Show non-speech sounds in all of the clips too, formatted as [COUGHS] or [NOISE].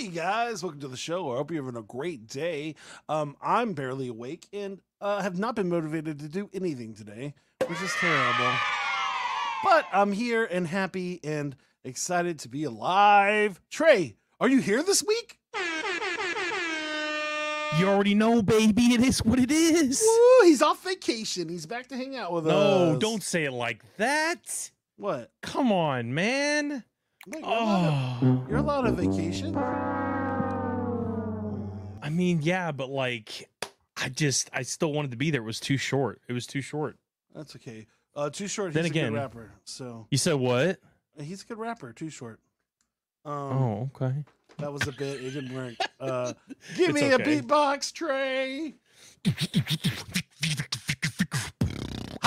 Hey guys, welcome to the show. I hope you're having a great day. Um, I'm barely awake and uh, have not been motivated to do anything today, which is terrible. But I'm here and happy and excited to be alive. Trey, are you here this week? You already know, baby. It is what it is. Woo, he's off vacation. He's back to hang out with us. No, don't say it like that. What? Come on, man. Wait, you're, allowed Oh, you're allowed a vacation? I mean, yeah, but like, I just, I still wanted to be there. It was too short. It was too short. That's okay. Uh, too short. Then again- good rapper. So You said what? he's a good rapper. Too short. Um, Oh, okay. That was a bit. It didn't work. Uh, [LAUGHS] give It's me okay. a beatbox, Trey.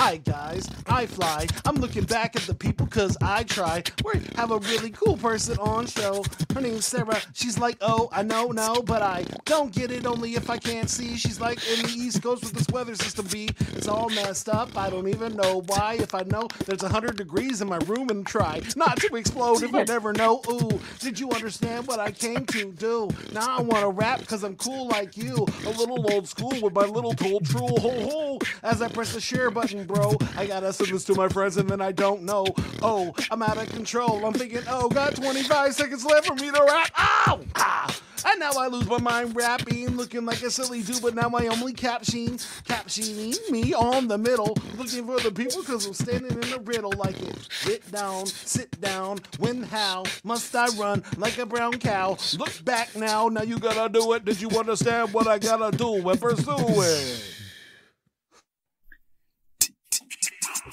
Hi guys, I fly. I'm looking back at the people cause I try. We have a really cool person on show. Her name's Sara. She's like, oh, I know, no, but I don't get it only if I can't see. She's like in the East Coast with this weather system B. It's all messed up. I don't even know why. If I know there's a hundred degrees in my room and try not to explode if I never know. Ooh, did you understand what I came to do? Now I wanna rap cause I'm cool like you. A little old school with my little tool true ho ho. As I press the share button, bro, I gotta send this to my friends and then I don't know. Oh, I'm out of control. I'm thinking, oh, got 25 seconds left for me to rap. Ow! Ah! And now I lose my mind rapping, looking like a silly dude, but now I only caption, captioning me on the middle, looking for the people because I'm standing in a riddle like it. Sit down, sit down, when, how, must I run like a brown cow? Look back now, now you gotta do it. Did you understand what I gotta do and pursue it?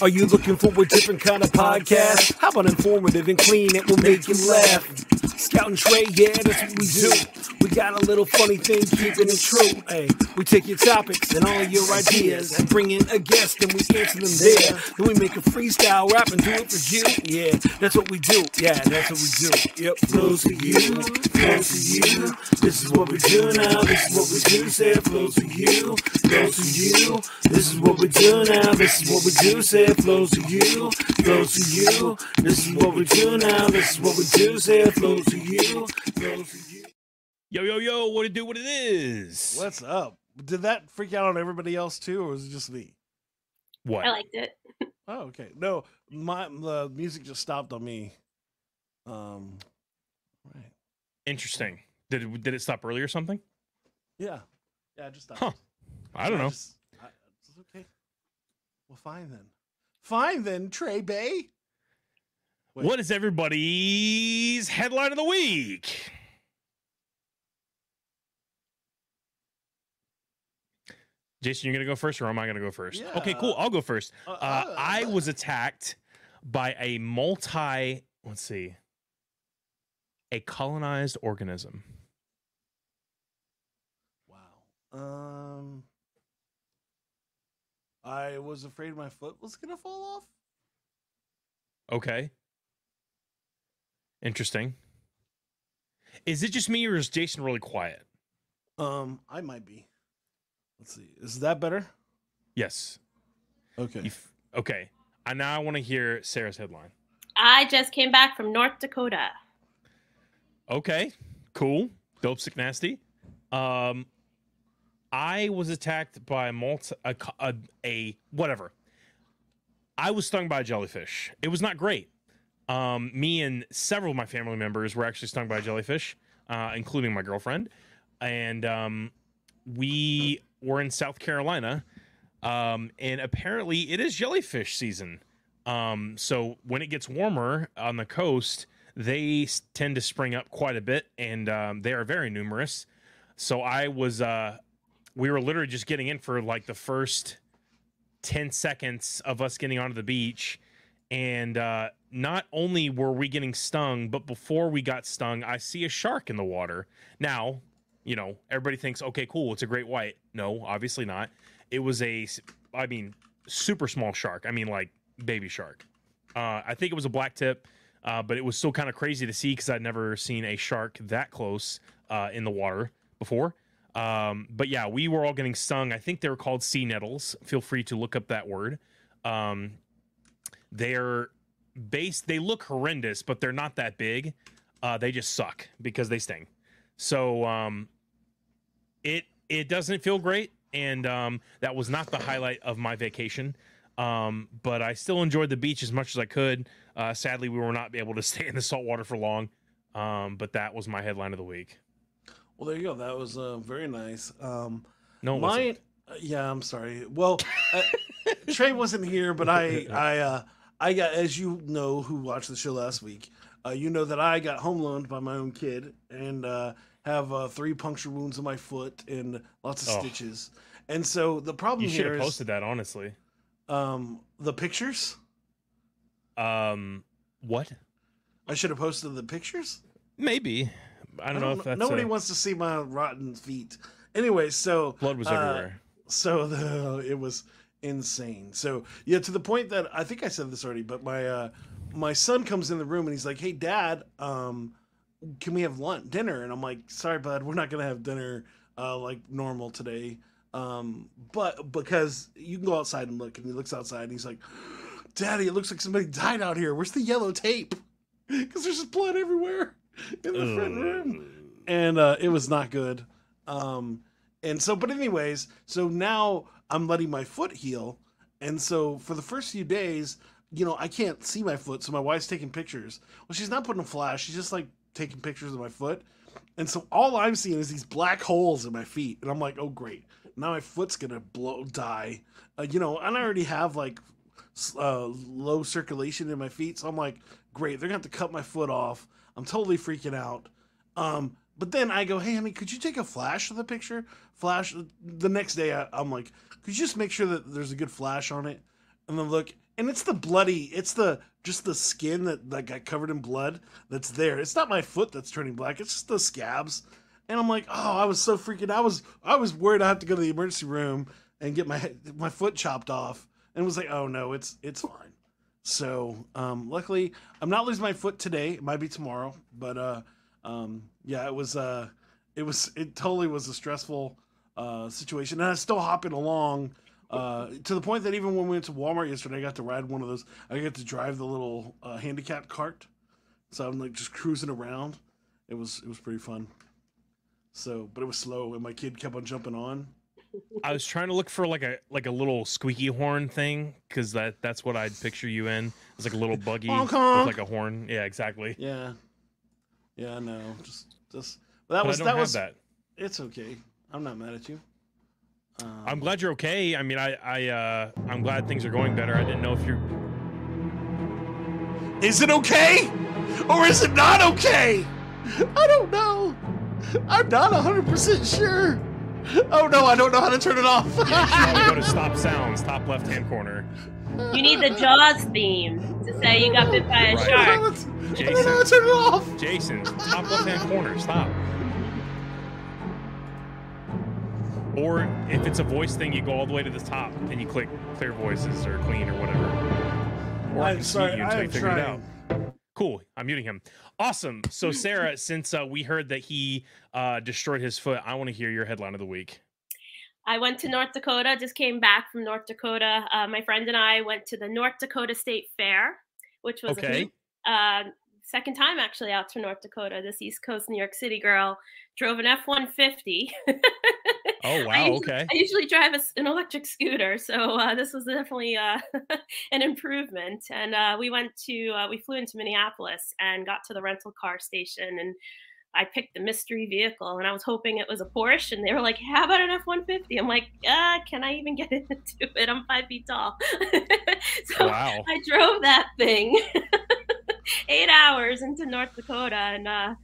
Are you looking for a different kind of podcast? How about informative and clean? It will make you laugh. Scout and Trey, yeah, that's what we do. We got a little funny thing, keeping it true. Hey, we take your topics and all your ideas and bring in a guest and we answer them there. Then we make a freestyle rap and do it for you. Yeah, that's what we do. Yeah, that's what we do. Yep, flows for you, flows for you. This is what we do now. This is what we do. Say flows you, flows for you. This is what we do now. This is what we do. Say it flows for you, flows to you. This is what we do now. This is what we do. Say it flows for you, flows for you. Yo, yo, yo. What it do? What it is? What's up? Did that freak out on everybody else too, or was it just me? What? I liked it. [LAUGHS] Oh, okay. No, my the music just stopped on me. Um, right. Interesting. Did it, did it stop early or something? Yeah, yeah, I just stopped. Huh. I don't know. just- I- it's okay. Well, fine then. Fine then, Trey Bay. Wait. What is everybody's headline of the week? Jason, you're gonna go first, or am I gonna go first? Okay, cool. I'll go first. Uh, Uh, uh, I was attacked by a multi. Let's see, a colonized organism. Wow. Um, I was afraid my foot was gonna fall off. Okay. Interesting. Is it just me, or is Jason really quiet? Um, I might be. Let's see. Is that better? Yes. Okay. You f- okay. I now I want to hear Sara's headline. I just came back from North Dakota. Okay, cool. Dope, sick, nasty. Um, I was attacked by a multi a, a, a whatever. I was stung by a jellyfish. It was not great. Um, me and several of my family members were actually stung by a jellyfish, uh, including my girlfriend, and um, we were in South Carolina. Um, and apparently, it is jellyfish season. Um, so when it gets warmer on the coast, they tend to spring up quite a bit, and um, they are very numerous. So I was, uh, we were literally just getting in for like the first ten seconds of us getting onto the beach, and uh, not only were we getting stung, but before we got stung, I see a shark in the water. Now, you know, everybody thinks, okay, cool, it's a great white. No, obviously not. It was a i mean, super small shark. I mean, like baby shark. Uh, I think it was a black tip, uh, but it was still kind of crazy to see because I'd never seen a shark that close uh, in the water before. Um, but yeah, we were all getting stung. I think they were called sea nettles. Feel free to look up that word. Um, they're based. They look horrendous, but they're not that big. uh, they just suck because they sting. So um, it it doesn't feel great, and um, that was not the highlight of my vacation. Um, but I still enjoyed the beach as much as I could. Uh, sadly, we were not able to [LAUGHS] stay in the salt water for long. Um, but that was my headline of the week. Well, there you go. That was uh, very nice. Um, No, wasn't. uh, yeah, I'm sorry. Well, uh, Trey wasn't here, but I [LAUGHS] I uh, I got as you know who watched the show last week. Uh, you know that I got home loaned by my own kid and uh, have uh, three puncture wounds in my foot and lots of Oh. stitches. And so the problem You should here have is posted that, honestly. um, the pictures. Um, what? I should have posted the pictures. Maybe. I don't, know if that's nobody uh, wants to see my rotten feet. Anyway, so blood was uh, everywhere. so [LAUGHS] the, it was insane. So yeah, to the point that I think I said this already, but my uh, my son comes in the room and he's like, "Hey, Dad, um, can we have lunch, dinner?" And I'm like, "Sorry, bud, we're not gonna have dinner uh, like normal today." Um, but because you can go outside and look, and he looks outside and he's like, "Daddy, it looks like somebody died out here. Where's the yellow tape? [LAUGHS] Because there's just blood everywhere in the front room." and uh, it was not good. Um, and so, but anyways, so now I'm letting my foot heal, and so for the first few days, you know, I can't see my foot, so my wife's taking pictures. Well, she's not putting a flash; she's just like taking pictures of my foot, and so all I'm seeing is these black holes in my feet, and I'm like, oh great, now my foot's gonna blow die, uh, you know, and I already have like uh, low circulation in my feet, so I'm like, great, they're gonna have to cut my foot off. I'm totally freaking out. Um, but then I go, hey, honey, could you take a flash of the picture? Flash. The next day, I, I'm like, could you just make sure that there's a good flash on it? And then look, and it's the bloody, it's the just the skin that, that got covered in blood that's there. It's not my foot that's turning black. It's just the scabs. And I'm like, oh, I was so freaking. I was I was worried I have to go to the emergency room and get my my foot chopped off. And was like, oh no, it's it's fine. So um, luckily, I'm not losing my foot today. It might be tomorrow, but uh, um, yeah, it was uh, it was it totally was a stressful uh, situation, and I'm still hopping along uh, to the point that even when we went to Walmart yesterday, I got to ride one of those. I got to drive the little uh, handicap cart, so I'm like just cruising around. It was it was pretty fun. So, but it was slow, and my kid kept on jumping on. I was trying to look for like a like a little squeaky horn thing because that that's what I'd picture you in. It's like a little buggy Honk, with like a horn. Yeah, exactly. Yeah, yeah, no, just just But that I was don't that was that. it's okay. I'm not mad at you. Um, I'm glad you're okay. I mean, I I uh, I'm glad things are going better. I didn't know if you're. Is it okay? Or is it not okay? I don't know. I'm not 100% sure. [LAUGHS] Oh no, I don't know how to turn it off. You want to go to [LAUGHS] stop sounds, top left hand corner. You need the Jaws theme to say you got bit by a Right. I shark. don't know how to- I don't know how to turn it off. Jason, top left hand corner, stop. Or if it's a voice thing, you go all the way to the top and you click clear voices or clean or whatever. Or I I'm can sorry, mute you until I you am figure it out. trying. Cool. I'm muting him. Awesome. So, Sara, since uh, we heard that he uh, destroyed his foot, I want to hear your headline of the week. I went to North Dakota, just came back from North Dakota. Uh, my friend and I went to the North Dakota State Fair, which was a Okay. hoot. uh, second time actually out to North Dakota. This East Coast New York City girl drove an F 150. [LAUGHS] Oh, I wow. usually- Okay. I usually drive a an electric scooter, so uh, this was definitely uh, [LAUGHS] an improvement. And uh, we went to, uh, we flew into Minneapolis and got to the rental car station, and I picked the mystery vehicle, and I was hoping it was a Porsche, and they were like, "How about an F one 150?" I'm like, uh, "Can I even get [LAUGHS] into it? I'm five feet tall." [LAUGHS] so Wow. I drove that thing eight hours into North Dakota, and uh,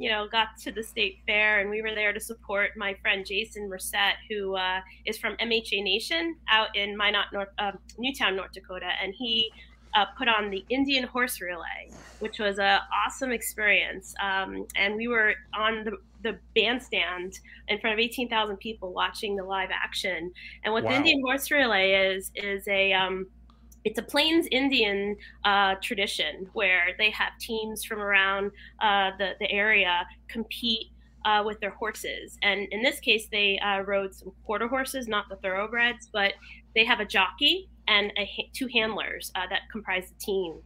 you know, got to the state fair and we were there to support my friend Jason Merced, who uh, is from MHA Nation out in Minot, North, uh, Newtown, North Dakota. And he uh, put on the Indian Horse Relay, which was an awesome experience. Um, and we were on the, the bandstand in front of 18,000 people watching the live action. And what Wow. the Indian Horse Relay is, is a, um, it's a Plains Indian uh, tradition where they have teams from around uh, the, the area compete uh, with their horses. And in this case, they uh, rode some quarter horses, not the thoroughbreds, but they have a jockey and a, two handlers uh, that comprise the team.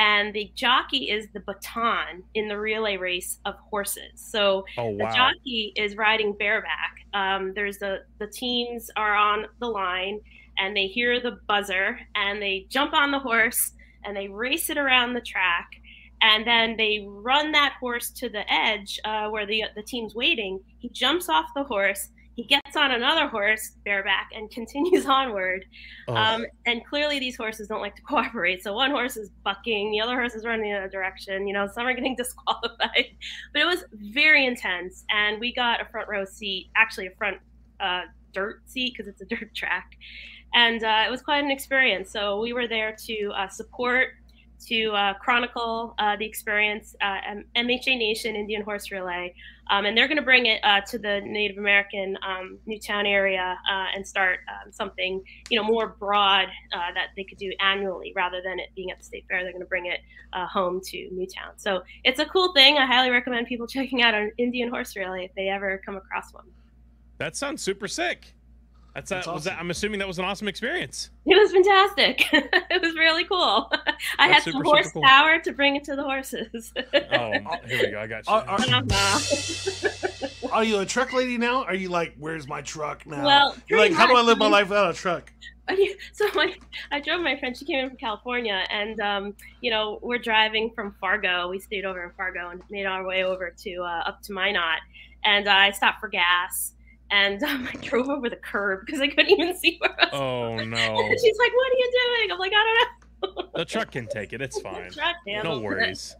and the jockey is the baton in the relay race of horses. So Oh the jockey is riding bareback. Um, there's the the teams are on the line, and they hear the buzzer, and they jump on the horse, and they race it around the track, and then they run that horse to the edge uh, where the the team's waiting. He jumps off the horse. He gets on another horse bareback and [LAUGHS] continues onward. Oh, Um, and clearly, these horses don't like to [LAUGHS] cooperate. So one horse is bucking, the other horse is running in a direction. You know, some are getting [LAUGHS] disqualified. But it was very intense, and we got a front row seat, actually a front uh, dirt seat because it's a dirt track, and uh, it was quite an experience. So we were there to uh, support, to uh, chronicle uh, the experience. Uh, MHA Nation Indian Horse Relay, um, and they're going to bring it uh, to the Native American um, Newtown area and start um, something you know more broad that they could do annually rather than it being at the state fair they're going to bring it home to newtown so it's a cool thing i highly recommend people [LAUGHS] checking out an indian horse relay if they ever come across one that sounds super sick. That's, That's that, was that. I'm assuming that was an awesome experience. it was fantastic [LAUGHS] it was really cool i That's had super, some super cool. horsepower to bring it to the horses Oh, [LAUGHS] here we go. I got you. Are, are, Uh-huh. [LAUGHS] are you a truck lady now? Are you like, where's my truck now? well You're like, pretty how do I live my life without a truck? so my, I drove my friend. She came in from California, and um, you know we're driving from Fargo. We stayed over in Fargo and made our way over to uh, up to Minot, and uh, I stopped for gas. And [LAUGHS] um, I drove over the curb because I couldn't even see where I was. oh no, [LAUGHS] going. She's like, "What are you doing?" I'm like, "I don't know." the truck can take it. It's [LAUGHS] don't fine. Truck No handles it. worries.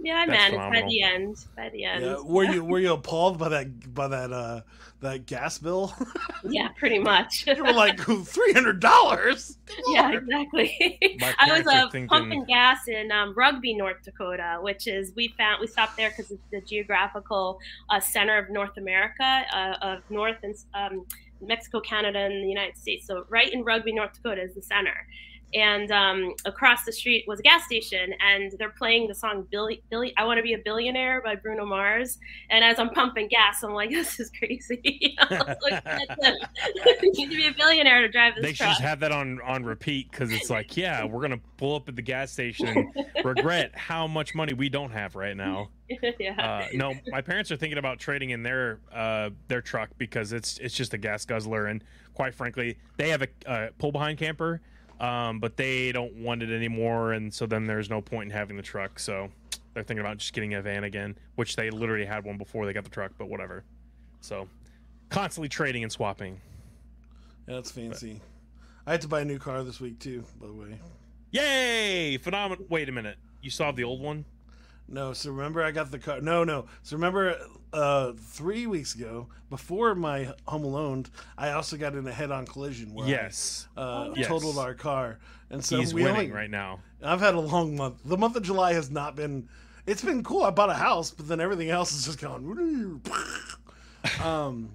yeah, I That's managed by the end. By the end, Yeah, were you were you appalled by that by that uh that gas bill? [LAUGHS] Yeah, pretty much. you were like three hundred dollars. yeah, exactly. [LAUGHS] I was uh, thinking- pumping gas in um, Rugby, North Dakota, which is we found we stopped there because it's the geographical uh, center of North America, uh, of North and um, Mexico, Canada, and the United States. So right in Rugby, North Dakota, is the center. And um, across the street was a gas station, and they're playing the song "Billy, Billy, I Want to Be a Billionaire" by Bruno Mars. And as I'm pumping gas, I'm like, [LAUGHS] "This is crazy! You know, look you need to be a billionaire to drive this They should just have that on on repeat because it's like, yeah, we're gonna pull up at the gas station and regret [LAUGHS] how much money we don't have right now. [LAUGHS] yeah. Uh, no, my parents are thinking about trading in their uh, their truck because it's it's just a gas guzzler, and quite frankly, they have a uh, pull behind camper, um, but they don't want it anymore, and so then there's no point in having the truck. So they're thinking about just getting a van again, which they literally had one before they got the truck, but whatever. So constantly trading and swapping. Yeah, that's fancy. I had to buy a new car this week too. By the way, Yay! Phenomenal. Wait a minute. You still have the old one? No. So remember, I got the car. No, no. So remember, uh, three weeks ago, before my Home Alone, I also got in a head-on collision where Yes. I, uh, Yes. totaled our car, and so He's we winning only, right now. I've had a long month. The month of July has not been. It's been cool. I bought a house, but then everything else is just going. [LAUGHS] um,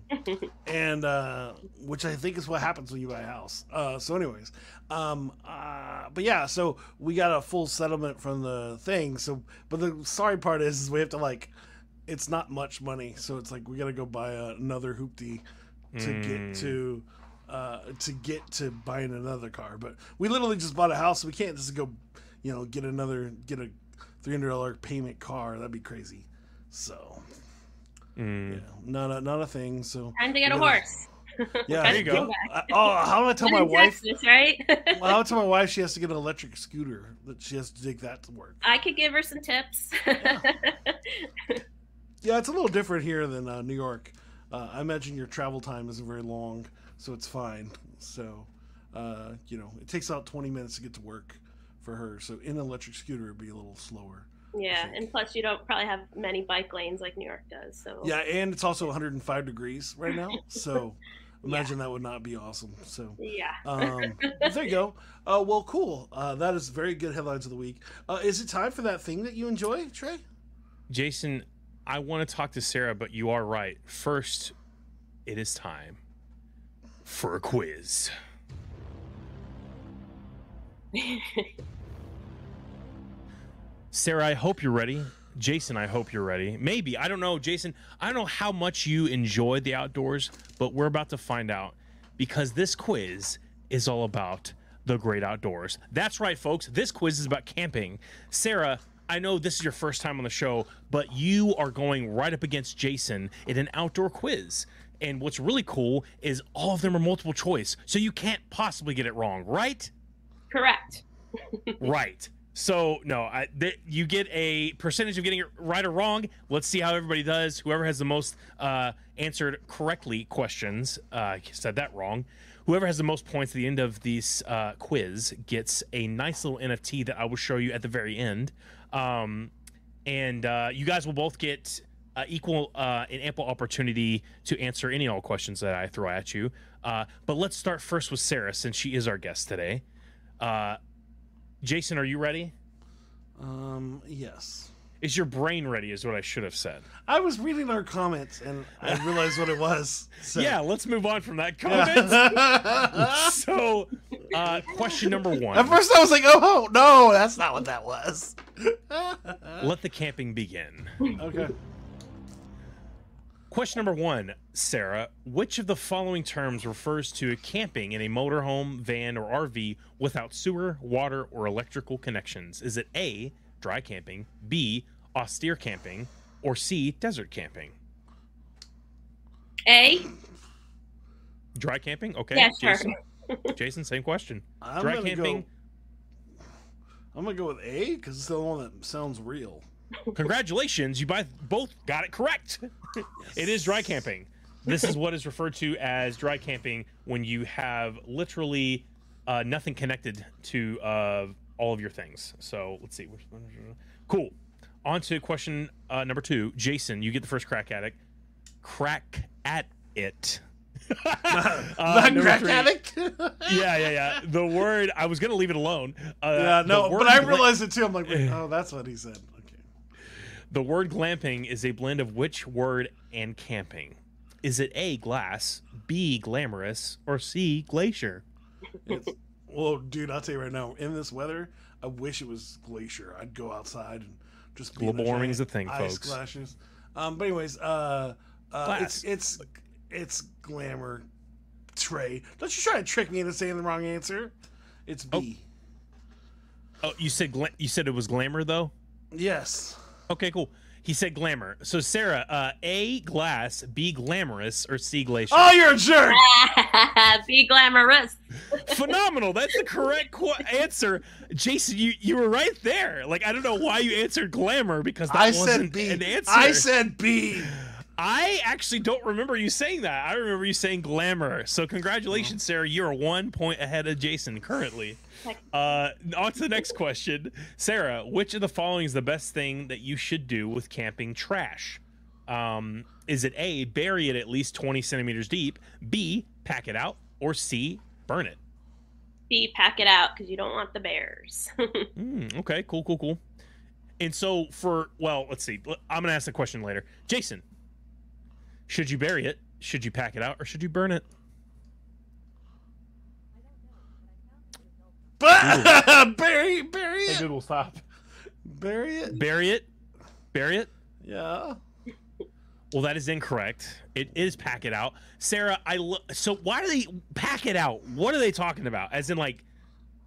and uh, which I think is what happens when you buy a house. Uh, so, anyways, um, uh, but yeah, so we got a full settlement from the thing. So, but the sorry part is, is we have to like, it's not much money, so it's like we got to go buy another hoopty to Mm. get to uh, to get to buying another car. But we literally just bought a house. So we can't just go, you know, get another get a three hundred dollar payment car. That'd be crazy. So Mm. yeah, not a not a thing. So Time to get a we horse. [LAUGHS] yeah, There you go. Go I- oh, how do I tell my in wife? Texas, right? [LAUGHS] Well, how do I tell my wife she has to get an electric scooter that she has to take that to work. I could give her some tips. [LAUGHS] Yeah, it's a little different here than uh, New York. Uh, I imagine your travel time isn't very long, so it's fine. So, uh, you know, it takes about 20 minutes to get to work for her. So, in an electric scooter, it'd be a little slower. Yeah, and plus you don't probably have many bike lanes like New York does. So Yeah, and it's also 105 degrees right now. [LAUGHS] So, imagine that would not be awesome. So, yeah. [LAUGHS] um, there you go. Uh, well, cool. Uh, that is very good headlines of the week. Uh, is it time for that thing that you enjoy, Trey? Jason, I want to talk to Sara, but you are right. First, it is time for a quiz. [LAUGHS] Sara, I hope you're ready. Jason, I hope you're ready. Maybe. I don't know, Jason. I don't know how much you enjoy the outdoors, but we're about to find out because this quiz is all about the great outdoors. That's right, folks. This quiz is about camping. Sara, I know this is your first time on the show, but you are going right up against Jason in an outdoor quiz. And what's really cool is all of them are multiple choice, so you can't possibly get it wrong, right? Correct. [LAUGHS] right. So no, I, th- you get a percentage of getting it right or wrong. Let's see how everybody does. Whoever has the most uh, answered correctly questions, uh, said that wrong. Whoever has the most points at the end of this uh, quiz gets a nice little NFT that I will show you at the very end. Um, and uh, you guys will both get uh, equal uh, ample opportunity to answer any and all questions that I throw at you. Uh, but let's start first with Sara, since she is our guest today. Uh, Jason, are you ready? Um, yes. Is your brain ready? Is what I should have said. I was reading our comments and I realized what it was. [LAUGHS] So. Yeah, let's move on from that [LAUGHS] comment. so, uh, question number one. At first, I was like, "Oh no, that's not what that was." [LAUGHS] Let the camping begin. okay. Question number one, Sara. Which of the following terms refers to camping in a motorhome, van, or RV without sewer, water, or electrical connections? Is it A, dry camping, B, austere camping, or C, desert camping? A. Dry camping? Okay. Yeah, sure. Jason, Jason, same question. [LAUGHS] I'm dry camping. Go, I'm gonna go with A because it's the one that sounds real. Congratulations, you both both got it correct. [LAUGHS] it is dry camping. This is what is referred to as dry camping when you have literally uh, nothing connected to uh, all of your things. So let's see. Cool. On to question uh, number two. Jason, you get the first crack at it. Crack at it. [LAUGHS] Uh, Not crack three- addict. Yeah, yeah, yeah. The word I was gonna leave it alone. Uh, yeah, no, word but I realized it too. I'm like, wait, [LAUGHS] oh, that's what he said. The word glamping is a blend of which word and camping? Is it A, glass, B, glamorous, or C, glacier? It's, well, dude, I'll tell you right now, in this weather, I wish it was glacier. I'd go outside and just be Global warming is a thing, ice folks. Glasses. Um, but anyways, uh, uh, it's it's it's glamour. Trey, don't you try to trick me into saying the wrong answer? It's B. Oh, you said gla- you said it was glamour though. Yes. Okay, cool. He said glamour. So Sara, uh, A, glass, B, glamorous, or C, glacier? Oh, you're a jerk. [LAUGHS] B glamorous. [LAUGHS] Phenomenal. That's the correct qu- answer. Jason, you you were right there. Like I don't know why you answered glamour because that I wasn't said B. an answer. I said B. I actually don't remember you saying that. I remember you saying glamour. So congratulations, Sara. You're one point ahead of Jason currently. Uh, on to the next question, Sara. Which of the following is the best thing that you should do with camping trash? Um, is it A, bury it at least 20 centimeters deep? B, pack it out, or C, burn it? B. Pack it out because you don't want the bears. [LAUGHS] Hmm, okay, cool, cool, cool. And so for well, let's see. I'm gonna ask the question later. Jason, should you bury it? Should you pack it out, or should you burn it? But [LAUGHS] bury, bury it. Google, stop. Bury it. Bury it. Bury it. Yeah. Well, that is incorrect. It is pack it out. Sara, I lo- so why do they pack it out? What are they talking about? As in like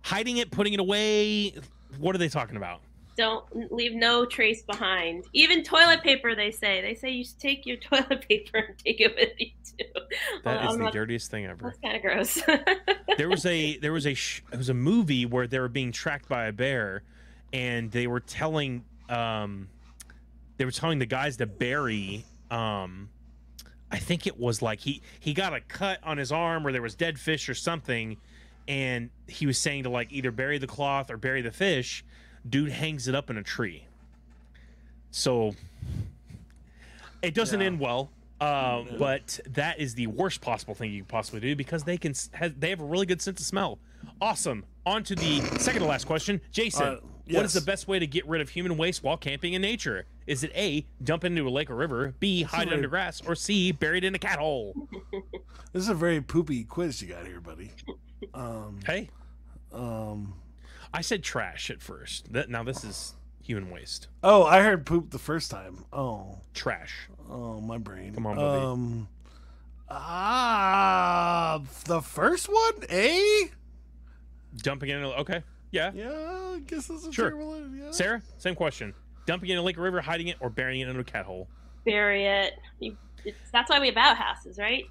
hiding it, putting it away? What are they talking about? Don't leave no trace behind. Even toilet paper, they say. They say you should take your [LAUGHS] toilet paper and take it with you too. That Well, is the not- dirtiest thing ever. That's kind of gross. [LAUGHS] there was a there was a sh- it was a movie where they were being tracked by a bear and they were telling um they were telling the guys to bury um I think it was like he he got a cut on his arm or there was dead fish or something and he was saying to like either bury the cloth or bury the fish dude hangs it up in a tree. So it doesn't Yeah. end well uh, but that is the worst possible thing you can possibly do because they can s- have, they have a really good sense of smell. Awesome. On to the second to last question. Jason Uh, what is the best way to get rid of human waste while camping in nature? Is it a dump into a lake or river b hide it under grass or c buried in a cat hole? [LAUGHS] This is a very poopy quiz you got here, buddy. [LAUGHS] Um, hey. um. I said trash at first that, now this is human waste Oh, I heard poop the first time. Oh, trash oh, my brain. Come on, buddy. Um. Ah, the first one, A. Dumping it in a okay. Yeah. Yeah, I guess that's a Sure. terrible idea. Sara, same question. Dumping it in a lake or river, hiding it, or burying it in a cat hole. Bury it. You, it's, that's why we have outhouses, right?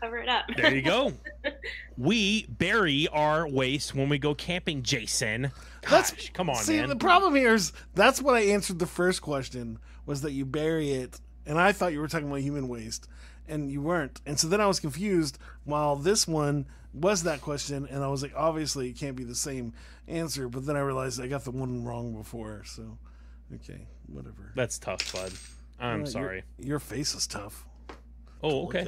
Cover it up. There you go. [LAUGHS] we bury our waste when we go camping, Jason. Gosh, That's- come on, See, man. the problem here is that's what I answered the first question was that you bury it, and I thought you were talking about human waste, and you weren't. And so then I was confused. While this one was that question, and I was like, obviously it can't be the same answer. But then I realized I got the one wrong before. So, okay, whatever. That's tough, bud. I'm Uh, sorry. Your, face is tough. Oh, okay.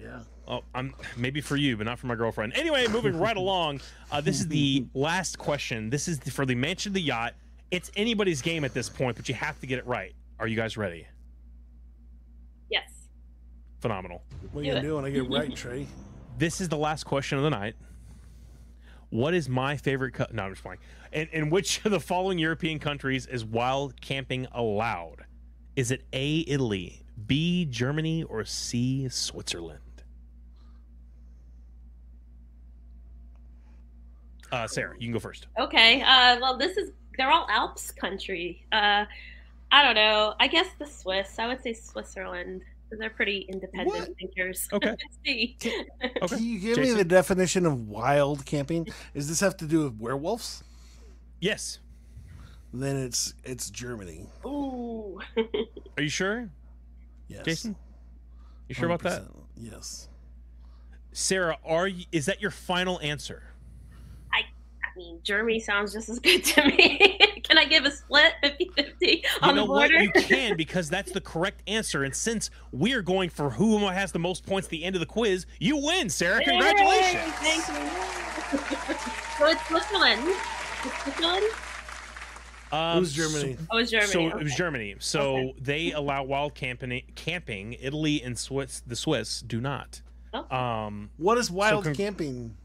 Yeah. Oh, I'm maybe for you, but not for my girlfriend. Anyway, moving right [LAUGHS] along. Uh, this is the last question. This is for the mansion of the yacht. It's anybody's game at this point, but you have to get it right. Are you guys ready? yes. Phenomenal. What are you Do gonna do when I get right, [LAUGHS] Trey? This is the last question of the night. What is my favorite? Co- no, I'm just playing. In, in which [LAUGHS] of the following European countries is wild camping allowed? Is it A. Italy, B. Germany, or C. Switzerland? Uh, Sara, you can go first. Okay. Uh, well, this is they're all Alps country. Uh, I don't know. I guess the Swiss. I would say Switzerland. They're pretty independent What? thinkers. [LAUGHS] Okay. See. [LAUGHS] Okay. Can you give me the definition of wild camping? Does this have to do with werewolves? Yes. Then it's it's Germany. Ooh. [LAUGHS] Are you sure, Yes. Jason? You sure about that? Yes. Sara, are you, is that your final answer? I mean, Germany sounds just as [LAUGHS] good to me. Can I give a split 50 50 You on know the what? You [LAUGHS] can because that's the correct answer. And since we're going for who has the most points at the end of the quiz, you win, Sara. Yay, Congratulations. Thank you. [LAUGHS] so it's Switzerland. It's Switzerland? Um, Who's Germany? Oh, it's Germany. So, so okay. it was Germany. So Okay. they allow wild camping. Camping. Italy and Swiss. The Swiss do not. Oh. Um. What is wild con- camping?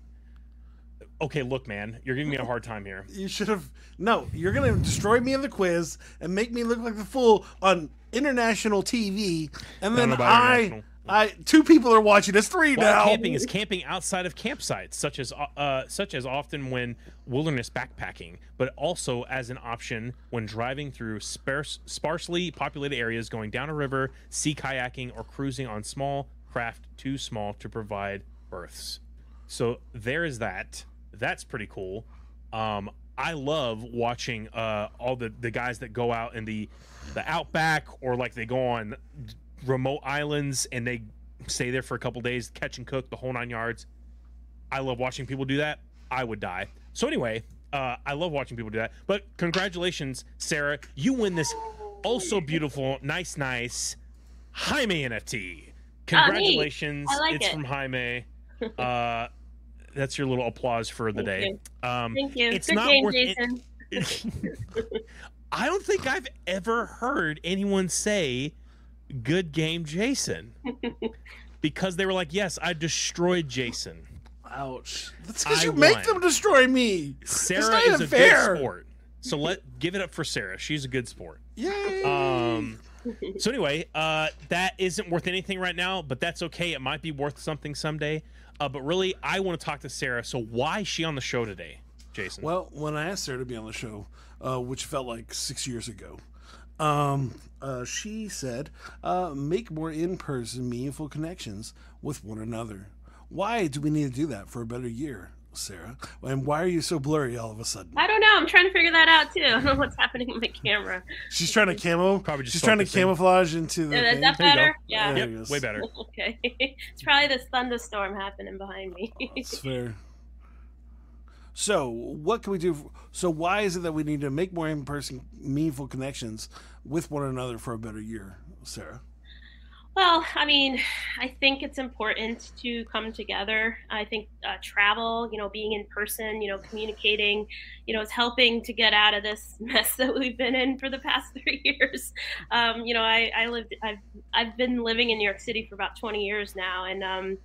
Okay, look, man, you're giving me a hard time here. You should have no. You're gonna destroy me in the quiz and make me look like the fool on international TV, and then I. I, two people are watching. It's three Wild now. camping is camping outside of campsites, such as uh, such as often when wilderness backpacking, but also as an option when driving through sparse, sparsely populated areas, going down a river, sea kayaking, or cruising on small craft too small to provide berths. So there is that. That's pretty cool. Um, I love watching uh, all the the guys that go out in the the outback or like they go on remote islands and they stay there for a couple days, catch and cook the whole nine yards. I love watching people do that. I would die. So anyway, uh, I love watching people do that. But congratulations, Sara, you win this also beautiful, nice, nice Jaime NFT. Congratulations! I like it's it. from Jaime. [LAUGHS] Uh, that's your little applause for the Thank day. Um, Thank you. it's Good not game, worth it- Jason. [LAUGHS] I don't think I've ever heard anyone say "Good game, Jason," [LAUGHS] because they were like, "Yes, I destroyed Jason." Ouch! That's because I you make them destroy me. Sara not is even a fair. good sport, so let give it up for Sara. She's a good sport. Yay! Um, [LAUGHS] so anyway, uh, that isn't worth anything right now, but that's okay. It might be worth something someday. Uh, but really, I want to talk to Sara. So why is she on the show today, Jason? Well, when I asked Sara to be on the show, uh, which felt like six years ago, um, uh, she said, uh, make more in person, meaningful connections with one another. Why do we need to do that for a better year, Sara? And why are you so blurry all of a sudden? I don't know. I'm trying to figure that out too. [LAUGHS] I don't know what's happening with my camera. She's trying to camo. Probably just She's trying to focusing. camouflage into the. Is that There better? Yeah. There yep, it is. way better. [LAUGHS] Okay. it's probably this thunderstorm happening behind me. [LAUGHS] That's fair. So, what can we do? So, why is it that we need to make more in person, meaningful connections with one another for a better year, Sara? Well, I mean, I think it's important to come together. I think uh, travel, you know, being in person, you know, communicating, you know, is helping to get out of this [LAUGHS] mess that we've been in for the past [LAUGHS] three years. Um, you know, I, I lived, I've, I've been living in New York City for about 20 years now. And, um,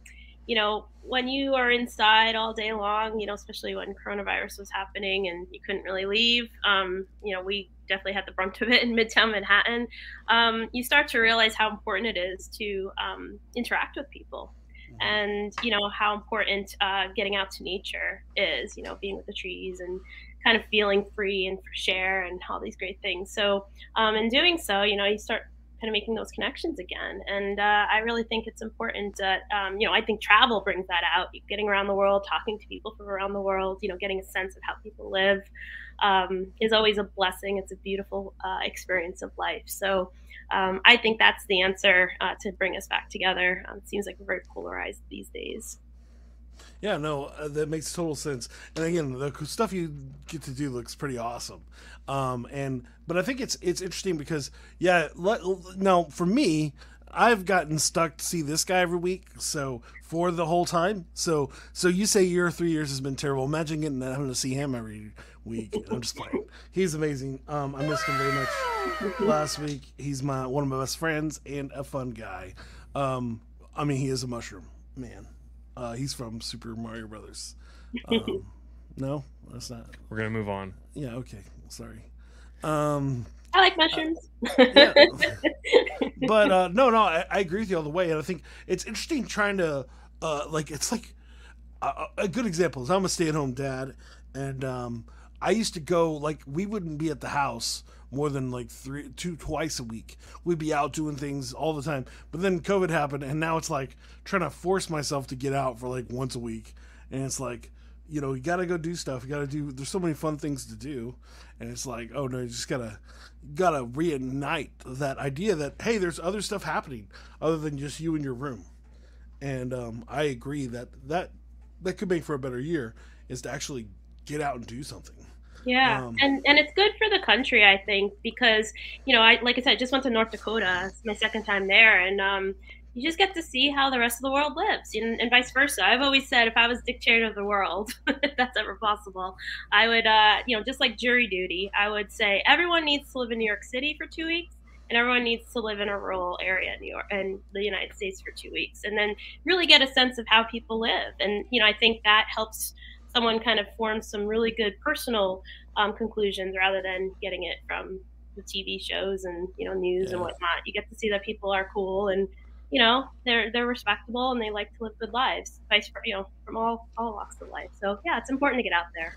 you know, when you are inside all day long, you know, especially when coronavirus was happening and you couldn't really leave, um, you know, we definitely had the brunt of it in Midtown Manhattan. Um, you start to realize how important it is to um, interact with people. and you know how important uh, getting out to nature is. You know, being with the trees and kind of feeling free and fresh air and all these great things. So, um, in doing so, you know, you start kind of making those connections again. And uh, I really think it's important that, um, you know, I think travel brings that out. Getting around the world, talking to people from around the world, you know, getting a sense of how people live um, is always a blessing. It's a beautiful uh, experience of life. So um, I think that's the answer uh, to bring us back together. Um, it seems like we're very polarized these days. Yeah, no, uh, that makes total sense. And again, the stuff you get to do looks pretty awesome. Um, and but I think it's it's interesting because yeah, let, now for me, I've gotten stuck to see this guy every week, so for the whole time. So so you say your three years has been terrible. Imagine getting that having to see him every week. I'm just playing. He's amazing. Um, I missed him very much last week. He's my one of my best friends and a fun guy. Um, I mean, he is a mushroom man. Uh, he's from Super Mario Brothers. [LAUGHS] Um, no, that's not. We're gonna move on. Yeah. Okay. Sorry. Um, I like mushrooms. yeah. [LAUGHS] but uh, no, no, I, I, agree with you all the way, and I think it's interesting trying to uh, like it's like a, a good example is I'm a stay-at-home dad, and um, I used to go like we wouldn't be at the house more than like three, two, twice a week. We'd be out doing things all the time. But then COVID happened, and now it's like trying to force myself to get out for like once a week, and it's like, you know, you got to go do stuff. You got to do. There's so many fun things to do, and it's like, oh no, you just gotta, gotta reignite that idea that hey, there's other stuff happening other than just you in your room. And um, I agree that that that could make for a better year is to actually get out and do something. Yeah, um, and and it's good for the country, I think, because you know, I like I said, I just went to North Dakota. It's my second time there, and um, you just get to see how the rest of the world lives, and, and vice versa. I've always said, if I was dictator of the world, [LAUGHS] if that's ever possible, I would, uh, you know, just like jury duty, I would say everyone needs to live in New York City for two weeks, and everyone needs to live in a rural area in New York and the United States for two weeks, and then really get a sense of how people live. And you know, I think that helps someone kind of forms some really good personal um, conclusions rather than getting it from the TV shows and you know news yeah. and whatnot. You get to see that people are cool and you know they're they're respectable and they like to live good lives, vice you know from all all walks of life. So yeah, it's important to get out there.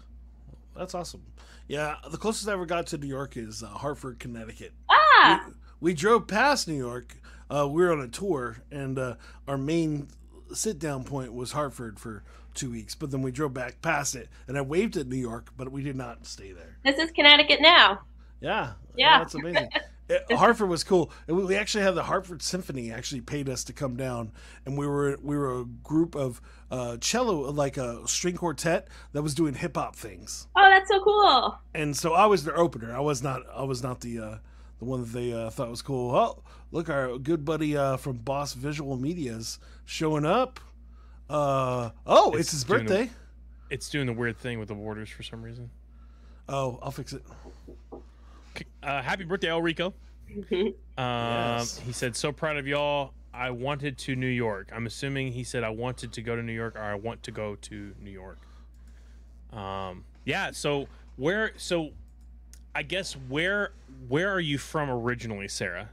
That's awesome. Yeah, the closest I ever got to New York is uh, Hartford, Connecticut. Ah, we, we, drove past New York. Uh, we were on a tour, and uh, our main sit down point was Hartford for two weeks, but then we drove back past it, and I waved at New York, but we did not stay there. This is Connecticut now. Yeah, yeah, that's amazing. [LAUGHS] it, Hartford was cool, and we actually had the Hartford Symphony actually paid us to come down, and we were we were a group of uh, cello, like a string quartet that was doing hip hop things. Oh, that's so cool! And so I was their opener. I was not. I was not the. Uh, the one that they uh, thought was cool. Oh, look, our good buddy uh, from Boss Visual Media's showing up. Uh oh, it's, it's his birthday. The, it's doing the weird thing with the borders for some reason. Oh, I'll fix it. Uh, happy birthday, El Rico. [LAUGHS] um, yes. He said, "So proud of y'all. I wanted to New York. I'm assuming he said I wanted to go to New York or I want to go to New York. Um, yeah. So where? So I guess where where are you from originally, Sara?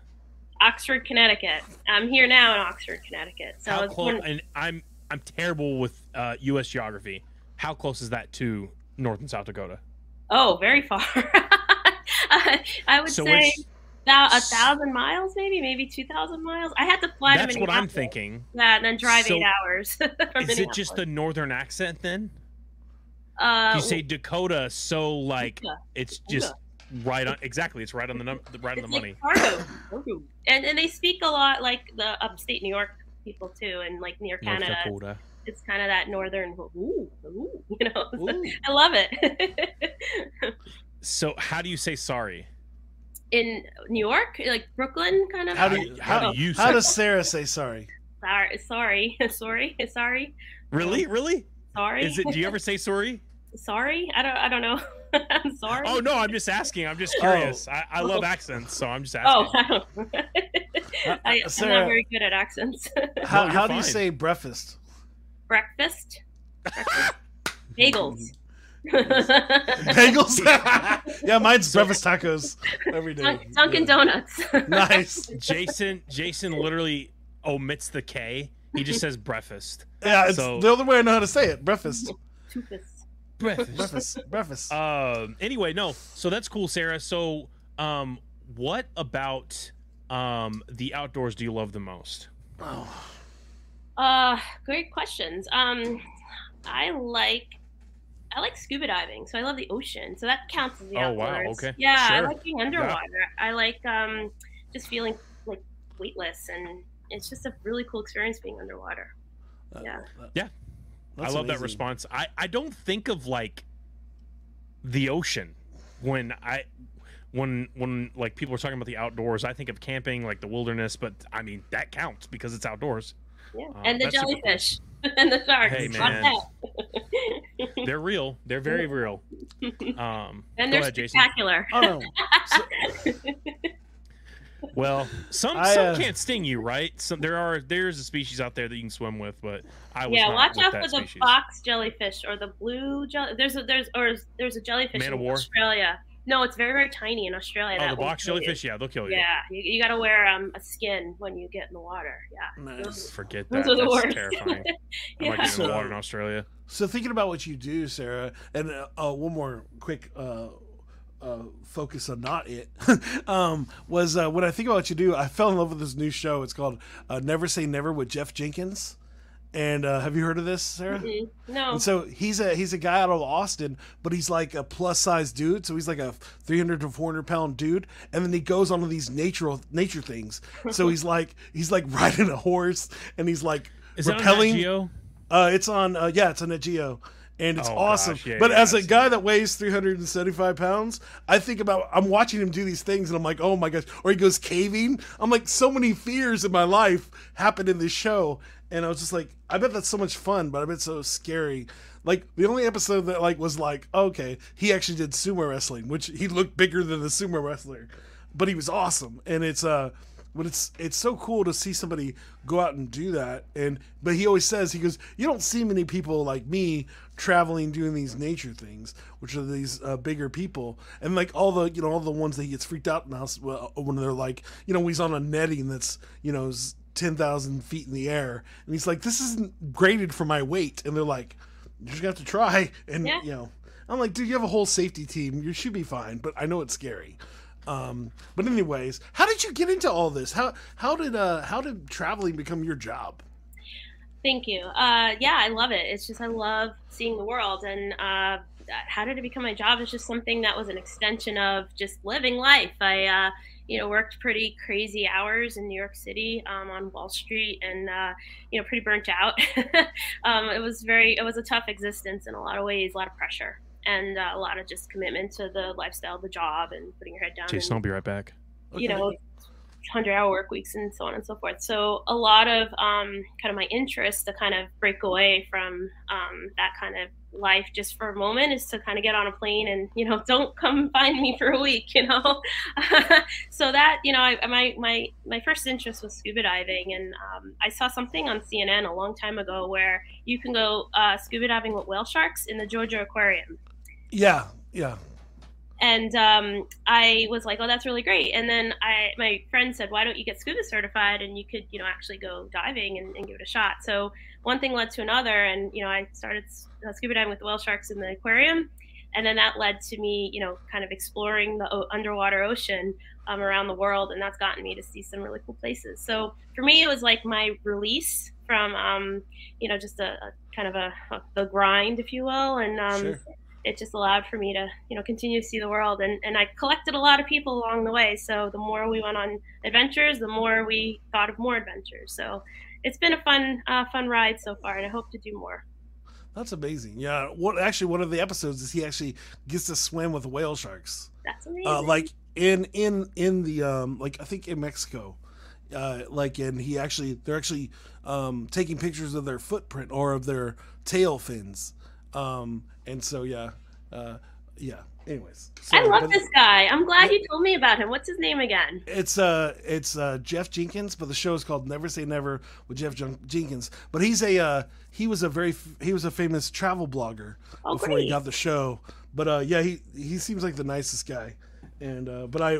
Oxford, Connecticut. I'm here now in Oxford, Connecticut. So How close? And I'm I'm terrible with uh, U.S. geography. How close is that to North and South Dakota? Oh, very far. [LAUGHS] I would so say about a thousand miles, maybe, maybe two thousand miles. I had to fly. That's what I'm thinking. Yeah, and then drive so eight hours. [LAUGHS] is it just the northern accent then? Uh, you say Dakota, so like it's just right on. Exactly, it's right on the num- right on the money. And and they speak a lot like the upstate New York people too, and like near Canada. Dakota. It's kind of that northern, ooh, ooh, [LAUGHS] you know. Ooh. I love it. so, how do you say sorry? In New York, like Brooklyn, kind of. How do you, how, do oh. you how does Sara say sorry? Sorry, sorry, [LAUGHS] sorry, sorry. Really, really? Sorry. Is it? Do you ever [LAUGHS] say sorry? sorry, I don't. I don't know. [LAUGHS] I'm sorry. Oh no, I'm just asking. I'm just curious. Oh. I, I love oh. accents, so I'm just [LAUGHS] oh, asking. Oh, [LAUGHS] I, am not very good at accents. how, no, how do you say breakfast? Breakfast. Bagels. Bagels? yeah, mine's breakfast tacos every day. Dunkin' Donuts. nice. Jason Jason literally omits the K. He just says breakfast. Yeah, it's So- the only way I know how to say it. Breakfast. Toofus. Breakfast. breakfast. [LAUGHS] Breakfast. Um. Anyway, no. So that's cool, Sara. So, um, what about um the outdoors do you love the most? oh. Uh, great questions. Um, I like I like scuba diving, so I love the ocean. So that counts as the Oh, wow, outdoors. okay. Yeah, I like being underwater. I like um just feeling like weightless, and it's just a really cool experience being underwater. Yeah. Yeah. That's I love that response. I I don't think of like the ocean when I when when like people are talking about the outdoors. I think of camping, like the wilderness, but I mean that counts because it's outdoors. Yeah, Um, and the that's super cool. jellyfish [LAUGHS] and the sharks. Hey, man. [LAUGHS] They're real. They're very real. [LAUGHS] Um, and they're ahead, Jason. spectacular. Oh no. Well, some I, some uh, can't sting you, right? Some there are there's a species out there that you can swim with, but I was yeah, not watch out that for the species. box jellyfish or the blue jelly. There's a there's or there's a jellyfish Man o' war? Australia. No, it's very very tiny in Australia. Oh, the will box kill you. jellyfish, yeah, they'll kill you. Yeah, you, you got to wear um, a skin when you get in the water. Yeah. Nice. Forget Those that. are the That's worst. terrifying. [LAUGHS] I Yeah. might get in So- the water in Australia. So thinking about what you do, Sara, and uh, uh, one more quick uh, uh, focus on not it [LAUGHS] um, was uh, when I think about what you do, I fell in love with this new show. It's called uh, Never Say Never with Jeff Jenkins. And uh, have you heard of this, Sara? Mm, No. And so he's a he's a guy out of Austin, but he's like a plus size dude. So he's like a 300 to 400 pound dude, and then he goes on to these nature nature things. So [LAUGHS] he's like he's like riding a horse, and he's like Is that on Nat repelling. Geo? Uh, it's on. Uh, yeah, it's on a Geo, and it's Oh, awesome. gosh, yeah, but yeah, as a guy that weighs 375 pounds, I think about. I'm watching him do these things, and I'm like, oh my gosh. Or he goes caving. I'm like, so many fears in my life happened in this show, and I was just like, I bet that's so much fun, but I bet it's so scary. Like the only episode that like was like, okay, he actually did sumo wrestling, which he looked bigger than the sumo wrestler, but he was awesome, and it's uh but it's it's so cool to see somebody go out and do that and but he always says he goes you don't see many people like me traveling doing these nature things which are these uh, bigger people and like all the you know all the ones that he gets freaked out now well, when they're like you know he's on a netting that's you know is 10,000 feet in the air and he's like this isn't graded for my weight and they're like you just have to try and Yeah. you know I'm like dude you have a whole safety team you should be fine but I know it's scary um, but anyways, how did you get into all this? How how did uh how did traveling become your job? Thank you. Uh, yeah, I love it. It's just I love seeing the world, and uh, how did it become my job? It's just something that was an extension of just living life. I, uh, you know, worked pretty crazy hours in New York City um, on Wall Street, and uh, you know, pretty burnt out. [LAUGHS] um, it was very, it was a tough existence in a lot of ways, a lot of pressure, and uh, a lot of just commitment to the lifestyle, the job, and putting your head down. Jason, and, I'll be right back. you Okay. know 100 hour work weeks and so on and so forth. So a lot of um, kind of my interest to kind of break away from um, that kind of life just for a moment is to kind of get on a plane and you know [LAUGHS] don't come find me for a week you know? [LAUGHS] So that you know I, my my my first interest was scuba diving and um, i saw something on cnn a long time ago where you can go uh, scuba diving with whale sharks in the georgia aquarium. Yeah, yeah. And um, I was like, "Oh, that's really great." And then I, my friend said, "Why don't you get scuba certified and you could, you know, actually go diving and, and give it a shot?" So one thing led to another, and you know, I started uh, scuba diving with whale sharks in the aquarium, and then that led to me, you know, kind of exploring the underwater ocean um, around the world, and that's gotten me to see some really cool places. So for me, it was like my release from, um, you know, just a, a kind of a, a the grind, if you will, and um, Sure. It just allowed for me to you know continue to see the world and, and i collected a lot of people along the way so the more we went on adventures the more we thought of more adventures so it's been a fun uh, fun ride so far and i hope to do more That's amazing. Yeah. What actually one of the episodes is he actually gets to swim with whale sharks. that's amazing Uh, like in in in the um like I think in Mexico. Uh, like and he actually they're actually um, taking pictures of their footprint or of their tail fins um, and so yeah uh, yeah anyways so, i love this guy i'm glad you told me about him what's his name again It's uh it's uh Jeff Jenkins, but the show is called Never Say Never with Jeff Jen- Jenkins. But he's a uh he was a very f- he was a famous travel blogger Oh, before he got the show. But uh yeah, he he seems like the nicest guy. And uh but I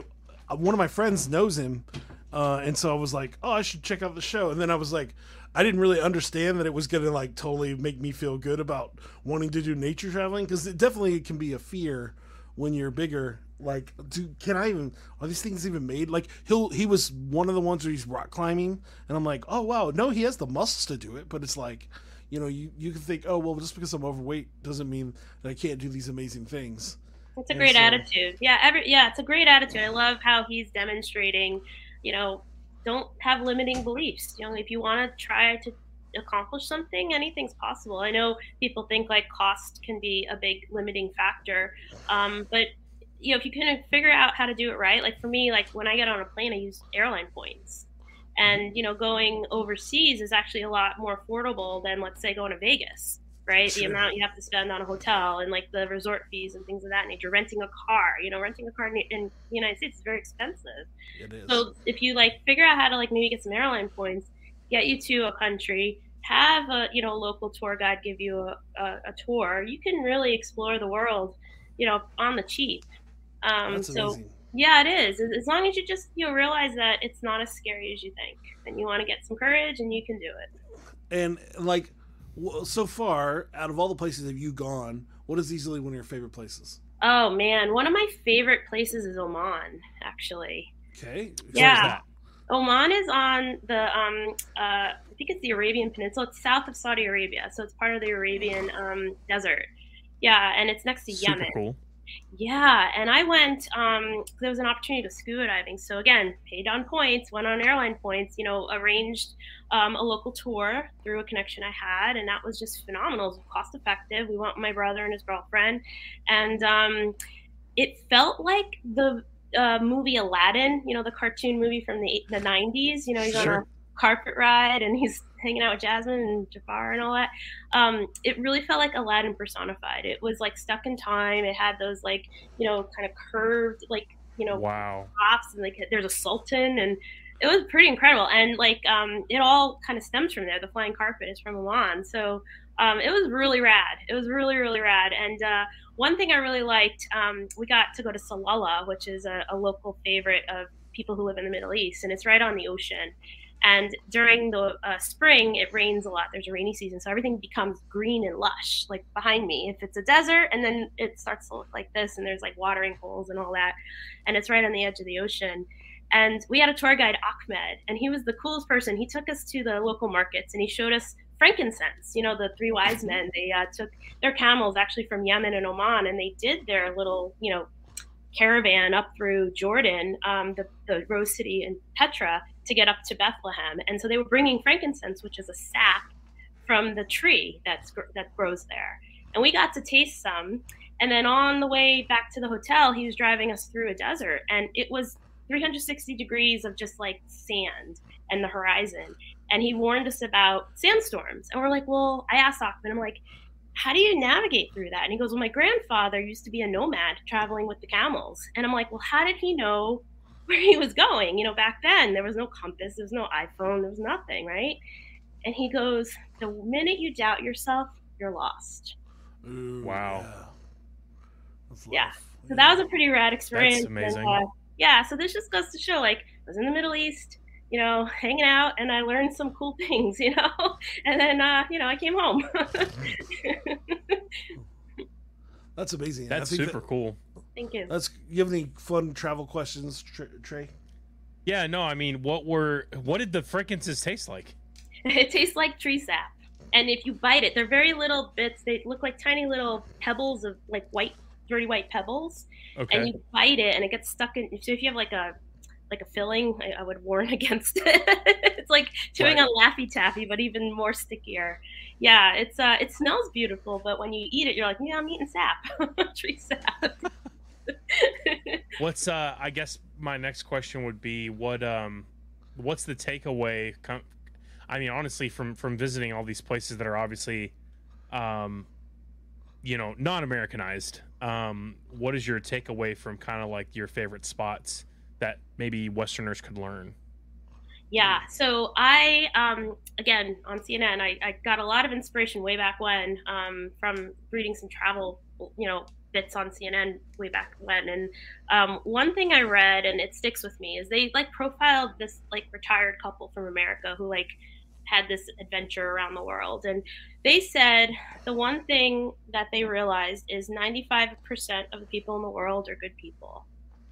uh, one of my friends knows him uh, and so I was like, oh, I should check out the show. And then I was like, I didn't really understand that it was gonna like totally make me feel good about wanting to do nature traveling because it definitely can be a fear when you're bigger. Like, do can I even are these things even made? Like, he'll he was one of the ones where he's rock climbing, and I'm like, oh wow, no, he has the muscles to do it, but it's like. You know, you, you can think, oh well, just because I'm overweight doesn't mean that I can't do these amazing things. It's a And great so- attitude. Yeah, every yeah, it's a great attitude. I love how he's demonstrating, you know, don't have limiting beliefs. You know, if you want to try to accomplish something, anything's possible. I know people think like cost can be a big limiting factor, um, but you know, if you can figure out how to do it right, like for me, like when I get on a plane, I use airline points. And you know, going overseas is actually a lot more affordable than let's say going to Vegas right? The amount you have to spend on a hotel and like the resort fees and things of that nature. Renting a car, you know, renting a car in, in the United States is very expensive. It is. So if you like figure out how to like maybe get some airline points, get you to a country, have a you know local tour guide give you a, a, a tour, you can really explore the world, you know, on the cheap. Um, That's so amazing. yeah, it is. As- As long as you just you know, realize that it's not as scary as you think, and you want to get some courage, and you can do it. And like, w- so far, out of all the places have you gone, what is easily one of your favorite places? Oh man, one of my favorite places is Oman, actually. Okay. Yeah. Where's that? Oman is on the um uh I think it's the Arabian Peninsula. It's south of Saudi Arabia, so it's part of the Arabian um desert. Yeah, and it's next to Super Yemen. cool. Yeah, and I went. Um, there was an opportunity to scuba diving. So again, paid on points, went on airline points. You know, arranged um, a local tour through a connection I had, and that was just phenomenal. It was cost effective. We went with my brother and his girlfriend, and um, it felt like the uh, movie Aladdin. You know, the cartoon movie from the the '90s. You know, he's on a carpet ride and he's hanging out with Jasmine and Jafar and all that. Um, it really felt like Aladdin personified. It was like stuck in time. It had those like you know kind of curved like you know Wow. tops and like there's a sultan and it was pretty incredible and like um, it all kind of stems from there. The flying carpet is from Oman, so um, it was really rad. It was really really rad. And uh, one thing I really liked, um, we got to go to Salalah, which is a, a local favorite of people who live in the Middle East, and it's right on the ocean. And during the uh, spring, it rains a lot. There's a rainy season, so everything becomes green and lush, like behind me. If it's a desert, and then it starts to look like this, and there's like watering holes and all that, and it's right on the edge of the ocean. And we had a tour guide, Ahmed, and he was the coolest person. He took us to the local markets and he showed us frankincense. You know, the three wise men. They uh, took their camels actually from Yemen and Oman, and they did their little, you know, caravan up through Jordan, um, the, the Rose City and Petra, to get up to Bethlehem. And so they were bringing frankincense, which is a sap from the tree that's that grows there. And we got to taste some. And then on the way back to the hotel, he was driving us through a desert, and it was 360 degrees of just like sand and the horizon. And he warned us about sandstorms. And we're like, well, I asked Ahmed, I'm like, how do you navigate through that? And he goes, well, my grandfather used to be a nomad traveling with the camels. And I'm like, well, how did he know [LAUGHS] where he was going? You know, back then there was no compass, there was no iPhone, there was nothing, right? And he goes, the minute you doubt yourself, you're lost. Ooh, Wow. Yeah. Yeah. rough. So that was a pretty rad experience. and, amazing. uh, yeah, so this just goes to show, like, I was in the Middle East, you know, [LAUGHS] hanging out, and I learned some cool [LAUGHS] things, you know, and then, uh, you know, I came home. That's amazing. That's super that- cool. Thank you. That's. You have any fun travel questions, Trey? Yeah, no, I mean, what were what did the frankincense taste like? [LAUGHS] It tastes like tree sap. And if you bite it, they're very little bits. They look like tiny little pebbles of like white, dirty white pebbles. Okay. And you bite it and it gets stuck in. So if you have like a like a filling, I, I would warn [LAUGHS] against it. it's like chewing Right. on Laffy Taffy, but even more stickier. Yeah, it's uh, it smells beautiful, but when you eat it, you're like, yeah, I'm eating sap, [LAUGHS] tree sap. [LAUGHS] What's uh I guess my next question would be what um what's the takeaway com- I mean honestly from from visiting all these places that are obviously um you know non-americanized um what is your takeaway from kind of like your favorite spots that maybe westerners could learn Yeah. So I, um, again, on CNN, I, I got a lot of inspiration way back when um, from reading some travel, you know, bits on CNN way back when. And um, one thing I read, and it sticks with me, is they like profiled this like retired couple from America who like had this adventure around the world. And they said the one thing that they realized is 95% of the people in the world are good people.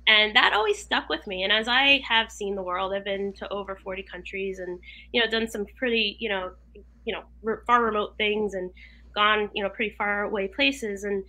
And that always stuck with me. And as I have seen the world, I've been to over 40 countries and, you know, done some pretty, you know, you know, far remote things and gone, you know, pretty far away places. And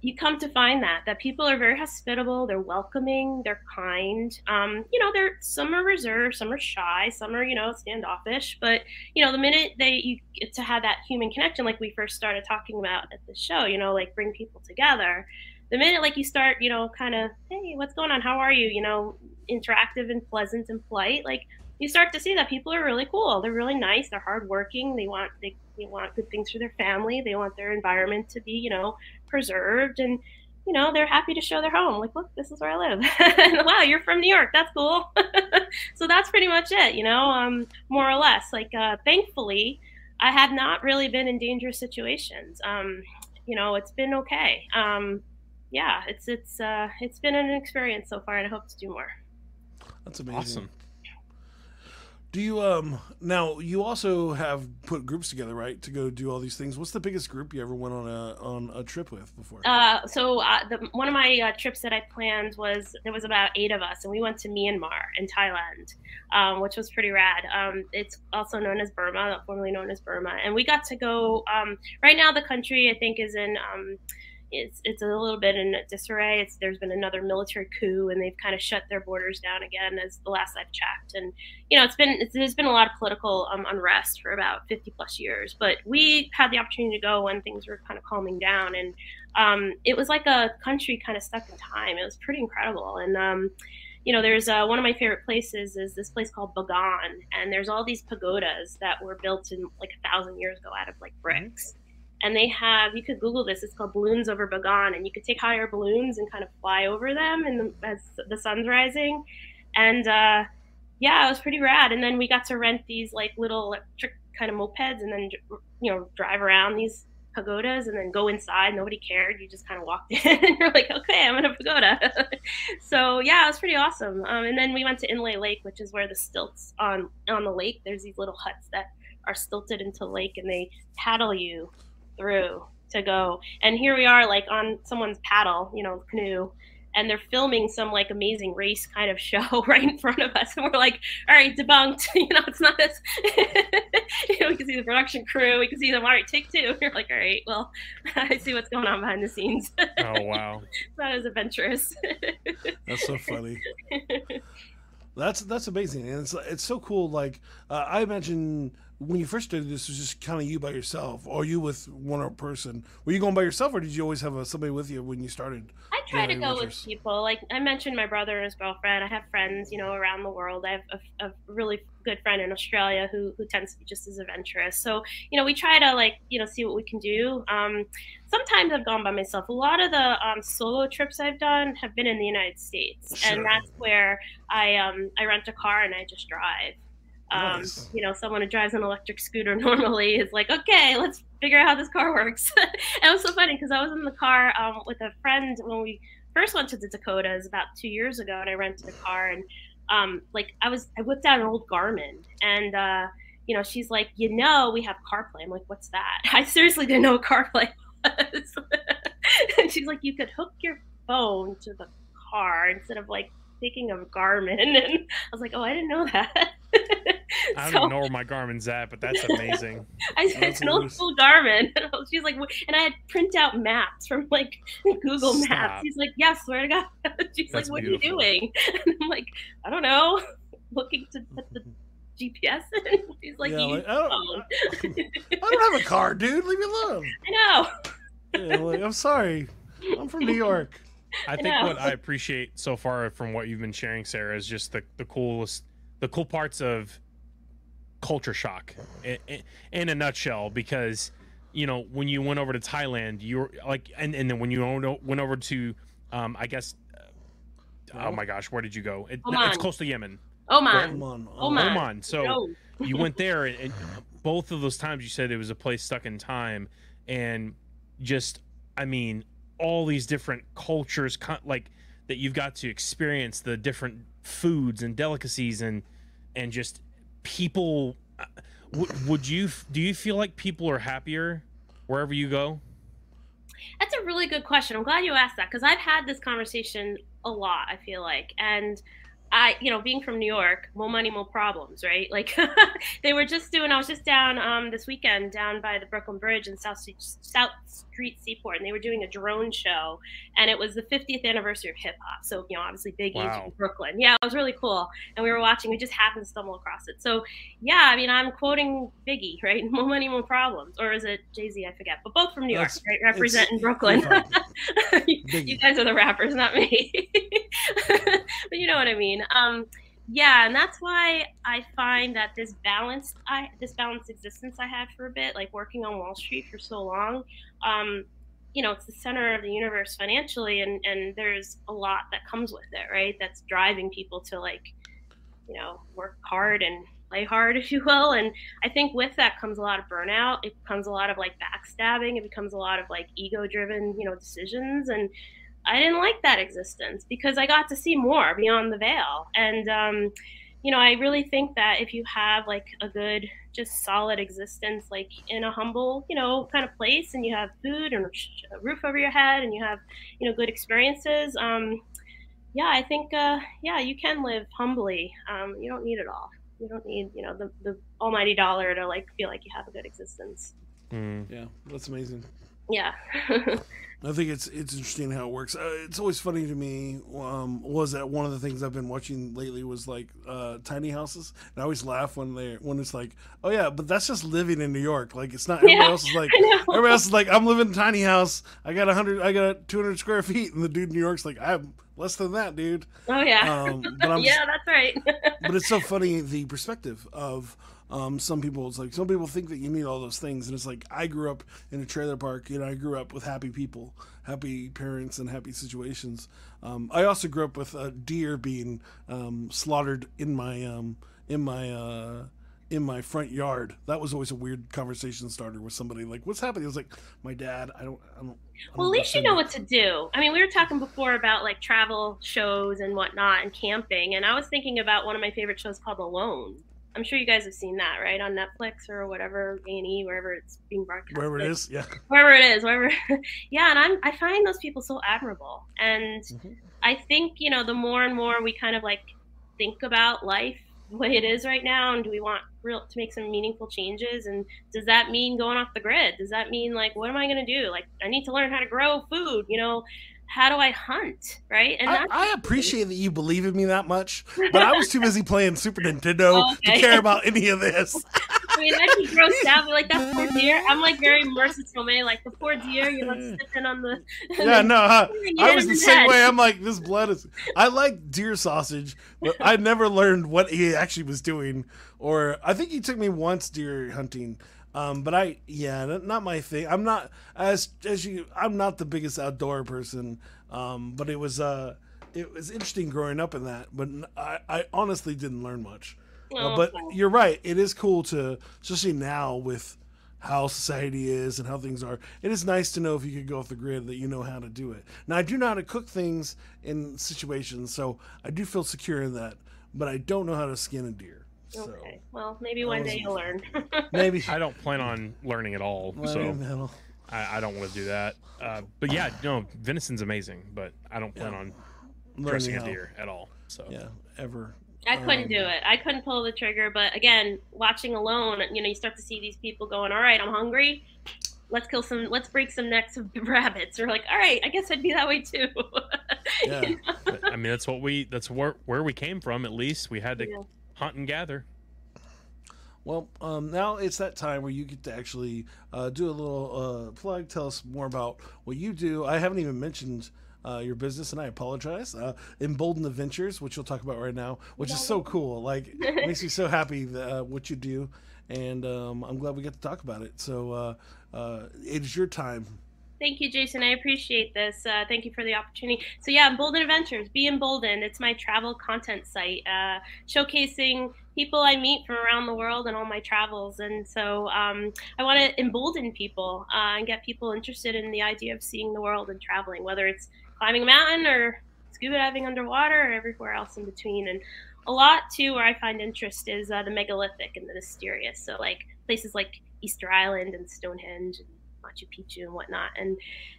you come to find that that people are very hospitable they're welcoming they're kind. Um, you know they're some are reserved some are shy some are you know standoffish. But you know the minute they you get to have that human connection like we first started talking about at the show you know like bring people together the minute like you start you know kind of hey what's going on? How are you? You know interactive and pleasant and polite like you start to see that people are really cool. They're really nice they're hardworking they want they, they want good things for their family they want their environment to be you know preserved and you know they're happy to show their home. Like look this is where i live. [LAUGHS] And, wow you're from new york. That's cool. [LAUGHS] So that's pretty much it you know um, more or less. Like uh, thankfully i have not really been in dangerous situations. Um, you know it's been okay. Um, yeah it's it's uh, it's been an experience so far and i hope to do more. That's amazing. Awesome. Do you um now you also have put groups together, right, to go do all these things? What's the biggest group you ever went on a on a trip with before? Uh, so uh, the, one of my uh, trips that I planned was there was about eight of us, and we went to Myanmar in Thailand, um, which was pretty rad. Um, it's also known as Burma, formerly known as Burma, and we got to go. Um, right now, the country I think is in um, it's it's a little bit in disarray. It's there's been another military coup, and they've kind of shut their borders down again, as the last I've checked. And you know, it's been it's, there's been a lot of political um, unrest for about 50 plus years. But we had the opportunity to go when things were kind of calming down, and um, it was like a country kind of stuck in time. It was pretty incredible, and um, you know, there's uh, one of my favorite places is this place called Bagan, and there's all these pagodas that were built in like a thousand years ago out of like bricks. And they have you could Google this. It's called balloons over Bagan, and you could take higher balloons and kind of fly over them, and the, as the sun's rising, and uh, yeah, it was pretty rad. And then we got to rent these like little electric kind of mopeds, and then you know drive around these pagodas and then go inside. Nobody cared. You just kind of walked [LAUGHS] in and you're like, okay, I'm in a pagoda. [LAUGHS] so yeah, it was pretty awesome. Um, and then we went to Inle Lake, which is where the stilts on on the lake. There's these little huts that are stilted into lake, and they paddle you through to go. And here we are, like on someone's paddle, you know, canoe. And they're filming some like amazing race kind of [LAUGHS] show right in front of us, and we're like, "All right, debunked." [LAUGHS] You know, it's not this. [LAUGHS] you know, we can see the production crew. We can see them. All right, take two. You're like, "All right, well, I see what's going on behind the scenes." Oh wow. that is adventurous. That's so funny. That's that's amazing, and it's it's so cool. Like uh, I imagine when you first started this, it was just kind of you by yourself, or you with one other person. Were you going by yourself, or did you always have a, somebody with you when you started? I try to go with people. Like I mentioned, my brother and his girlfriend. I have friends, you know, around the world. I have a, a really good friend in Australia who who tends to be just as adventurous. So you know, we try to like you know see what we can do. Um, sometimes I've gone by myself. A lot of the um, solo trips I've done have been in the United States, Sure. and that's where I um, I rent a car and I just drive. Um, Nice. You know, someone who drives an electric scooter [LAUGHS] normally is like, okay, let's figure out how this car works. and [LAUGHS] it was so funny because I was in the car um, with a friend when we first went to the Dakotas about two years ago, and I rented a car, and um, like I was, I whipped out an old Garmin, and uh, you know, she's like, you know, we have CarPlay. I'm like, what's that? [LAUGHS] I seriously didn't know what CarPlay was. and she's like, you could hook your phone to the car instead of like taking a Garmin, and I was like, oh, I didn't know that. I don't So- even know where my Garmin's at, but that's [LAUGHS] amazing. I said it's an old school Garmin. [LAUGHS] I she's like, and I had print out maps from like [LAUGHS] Google Stop. Maps. She's like, yes, swear to God. She's That's like, what beautiful. are you doing? And I'm like, I don't know, looking to put the GPS in. She's like, Yeah, like, oh, I don't-. I don't have a car, dude. Leave me alone. I know. Yeah, like, I'm sorry. I'm from New York. I think know. what I appreciate so far from what you've been sharing, Sara, is just the, the coolest, the cool parts of culture shock in, in, in a nutshell. Because you know when you went over to Thailand, you were like, and, and then when you went went over to, um, I guess, uh, oh my gosh, where did you go? It, it's close to Yemen, Oh Come man. on. Oman. Oman. So No. you went there, and, and [LAUGHS] both of those times you said it was a place stuck in time, and just, I mean, all these different cultures, like that you've got to experience the different foods and delicacies and and just people. uh, would you do you feel like people are happier wherever you go? That's a really good question. I'm glad you asked that because I've had this conversation a lot, I feel like. And I, you know, being from New York, more money, more problems, right? Like [LAUGHS] they were just doing, I was just down um, this weekend down by the Brooklyn Bridge in South Street, South Street Seaport, and they were doing a drone show. And it was the 50th anniversary of hip hop. So, you know, obviously Big Wow. in Brooklyn. Yeah, it was really cool. And we were watching, we just happened to stumble across it. So, yeah, I mean, I'm quoting Biggie, [LAUGHS] right? More money, more problems. Or is it Jay Z? I forget. But both from New York, That's- right? Representing Brooklyn. [LAUGHS] you guys are the rappers, not me. but you know what I mean. Um, yeah, and that's why I find that this balanced, I this balanced existence I had for a bit, like working on Wall Street for so long. Um, you know, it's the center of the universe financially, and and there's a lot that comes with it, right? That's driving people to like, you know, work hard and play hard, [LAUGHS] if you will. And I think with that comes a lot of burnout. It comes a lot of like backstabbing. It becomes a lot of like ego driven, you know, decisions. And I didn't like that existence because I got to see more beyond the veil. And, um, you know, I really think that if you have like a good, just solid existence, like in a humble, you know, kind of place, and you have food and a roof over your head, and you have, you know, good experiences, um, yeah, I think, uh, yeah, you can live humbly. Um, you don't need it all. You don't need, you know, the, the almighty dollar to like feel like you have a good existence. Mm. Yeah, that's amazing. Yeah. [LAUGHS] I think it's it's interesting how it works. Uh, it's always funny to me. Um, was that one of the things I've been watching lately was like uh, tiny houses, and I always laugh when they when it's like, oh yeah, but that's just living in New York. Like it's not everybody Yeah, else is like [LAUGHS] everybody else is like I'm living in a tiny house. I got a hundred, I got two hundred square feet, and the dude in New York's like I have less than that, dude. Oh yeah. Um, but I'm [LAUGHS] yeah, that's right. [LAUGHS] but it's so funny the perspective of um, some people. It's like some people think that you need all those things, and it's like I grew up in a trailer park. You know, I grew up with happy people, happy parents, and happy situations. Um, I also grew up with a deer being um, slaughtered in my um, in my uh, in my front yard. That was always a weird conversation starter with somebody. Like, "What's happening?" It was like, "My dad. I don't. I don't." I well, don't at least you know it." what to do. I mean, we were talking before about like travel shows and whatnot and camping, and I was thinking about one of my favorite shows called Alone. I'm sure you guys have seen that, right, on Netflix or whatever, A and E, wherever it's being broadcast. Wherever it is, yeah. [LAUGHS] wherever it is, wherever. [LAUGHS] yeah, and I'm I find those people so admirable, and Mhm. I think you know the more and more we kind of like think about life the way it is right now, and do we want real to make some meaningful changes? And does that mean going off the grid? Does that mean like what am I going to do? Like I need to learn how to grow food. You know, how do I hunt? Right? And I, I appreciate that you believe in me that much, but I was too busy playing Super Nintendo [LAUGHS] Okay. to care about any of this. [LAUGHS] I mean, I'd be grossed out. But like that poor deer. I'm like very merciful, man. like the poor deer. You know, sipping on the. [LAUGHS] Yeah, no, huh? I was the same head. way. I'm like, this blood is. I like deer sausage, but I never learned what he actually was doing. Or I think he took me once deer hunting. Um, but I, yeah, not my thing. I'm not as as you. I'm not the biggest outdoor person. Um, but it was uh, it was interesting growing up in that. But I, I honestly didn't learn much. Uh, Oh, but you're right. It is cool to, especially now with how society is and how things are. It is nice to know if you could go off the grid that you know how to do it. Now I do know how to cook things in situations, so I do feel secure in that. But I don't know how to skin a deer. So Okay. Well, maybe one day you'll learn. [LAUGHS] maybe I don't plan on learning at all, so I, I don't want to do that. Uh, but yeah, no, venison's amazing, but I don't plan Yeah. on dressing a deer at all. So Yeah, ever. I couldn't Um, do it. I couldn't pull the trigger. But again, watching alone, you know, you start to see these people going, "All right, I'm hungry. Let's kill some. Let's break some necks of [LAUGHS] rabbits." Or like, "All right, I guess I'd be that way too." [LAUGHS] Yeah. but, I mean, that's what we that's where where we came from. At least we had to Yeah. Hunt and gather. Well, um, now it's that time where you get to actually uh, do a little uh, plug. Tell us more about what you do. I haven't even mentioned uh, your business, and I apologize. Uh, Embolden Adventures, which we'll talk about right now, which is so cool. Like, [LAUGHS] it makes me so happy that, uh, what you do, and um, I'm glad we get to talk about it. So, uh, uh, it is your time. Thank you, Jason. I appreciate this. Uh, thank you for the opportunity. So yeah, Embolden Adventures, be emboldened. It's my travel content site, uh, showcasing people I meet from around the world and all my travels. And so um, I want to embolden people uh, and get people interested in the idea of seeing the world and traveling, whether it's climbing a mountain or scuba diving underwater or everywhere else in between. And a lot too, where I find interest is uh, the megalithic and the mysterious. So like places like Easter Island and Stonehenge and Machu Picchu and whatnot. And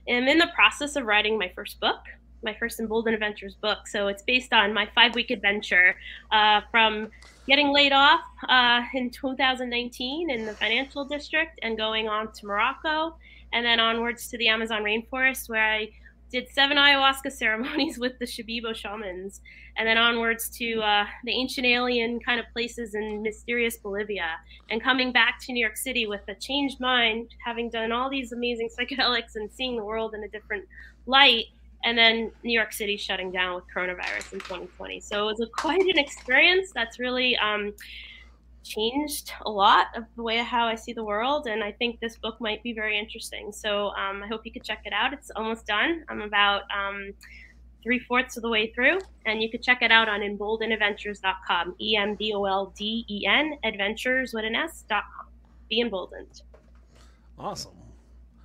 I'm in the process of writing my first book, my first Embolden Adventures book. So it's based on my five week adventure uh, from getting laid off uh, in 2019 in the financial district and going on to Morocco and then onwards to the Amazon rainforest where I did seven ayahuasca [LAUGHS] ceremonies with the Shipibo shamans, and then onwards to uh, the ancient alien kind of places in mysterious Bolivia, and coming back to New York City with a changed mind, having done all these amazing [LAUGHS] psychedelics and seeing the world in a different light, and then New York City shutting down with coronavirus in 2020. So it was a, quite an experience that's really um, changed a lot of the way how I see the world, and I think this book might be very interesting. So um, I hope you could check it out. It's almost done. I'm about um, three fourths of the way through, and you could check it out on emboldenadventures.com. E M B O L D E N adventures with an S. S.com. Be emboldened. Awesome.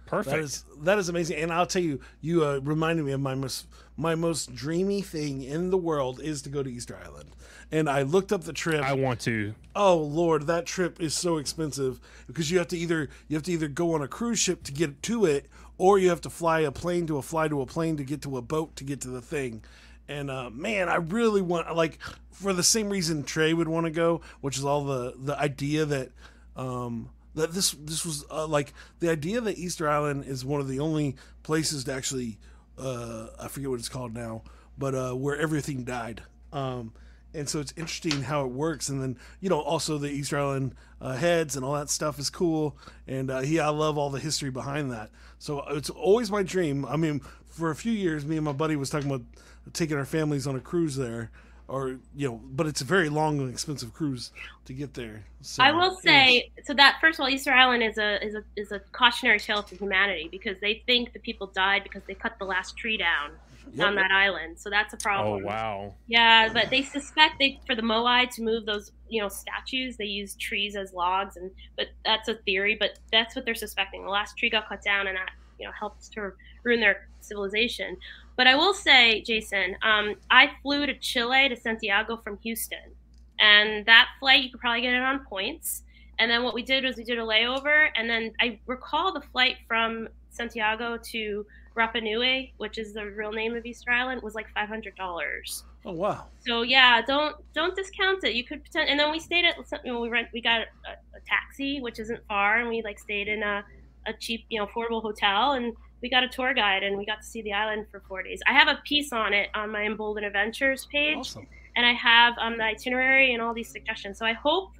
Perfect. That is that is amazing, and I'll tell you, you uh, reminded me of my most my most dreamy thing in the world is to go to Easter Island. And I looked up the trip. I want to. Oh Lord, that trip is so expensive because you have to either you have to either go on a cruise ship to get to it, or you have to fly a plane to a fly to a plane to get to a boat to get to the thing. And uh, man, I really want like for the same reason Trey would want to go, which is all the the idea that um, that this this was uh, like the idea that Easter Island is one of the only places to actually uh, I forget what it's called now, but uh, where everything died. Um, and so it's interesting how it works. And then you know also the Easter Island uh, heads and all that stuff is cool. And uh, yeah, I love all the history behind that. So it's always my dream. I mean, for a few years, me and my buddy was talking about taking our families on a cruise there or you know, but it's a very long and expensive cruise to get there. So, I will say so that first of all, Easter Island is a is a is a cautionary tale for humanity because they think the people died because they cut the last tree down Yep. on that island. So that's a problem. Oh wow. Yeah, but they suspect they for the Moai to move those you know statues, they use trees as logs, and but that's a theory. But that's what they're suspecting. The last tree got cut down, and that you know helps to ruin their civilization. But I will say, Jason, um, I flew to Chile to Santiago from Houston, and that flight you could probably get it on points. And then what we did was we did a layover, and then I recall the flight from Santiago to Rapa Nui, which is the real name of Easter Island, was like five hundred dollars. Oh wow. So yeah, don't don't discount it. You could pretend, and then we stayed at you know we rent we got a, a taxi which isn't far, and we like stayed in a a cheap you know affordable hotel, and we got a tour guide, and we got to see the island for four days. I have a piece on it on my Embolden Adventures page, Awesome. and I have um, the itinerary and all these suggestions. So I hope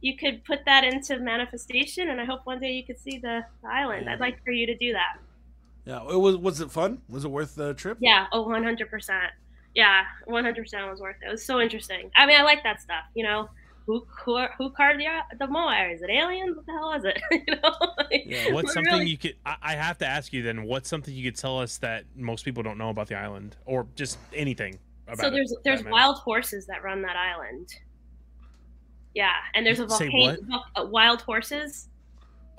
you could put that into manifestation, and I hope one day you could see the, the island. I'd like for you to do that. Yeah. It was was it fun? Was it worth the trip? Yeah, oh, 100%. Yeah, 100% was worth it. It was so interesting. I mean, I like that stuff, you know. Who, who, who carved the, the Moai? Is it aliens? What the hell is it? [LAUGHS] you know? Like, Yeah, What's something really- you could? I, I have to ask you then. What's something you could tell us that most people don't know about the island, or just anything about So there's that there's wild horses that run that island. Yeah, and there's a volcano. Uh, wild horses.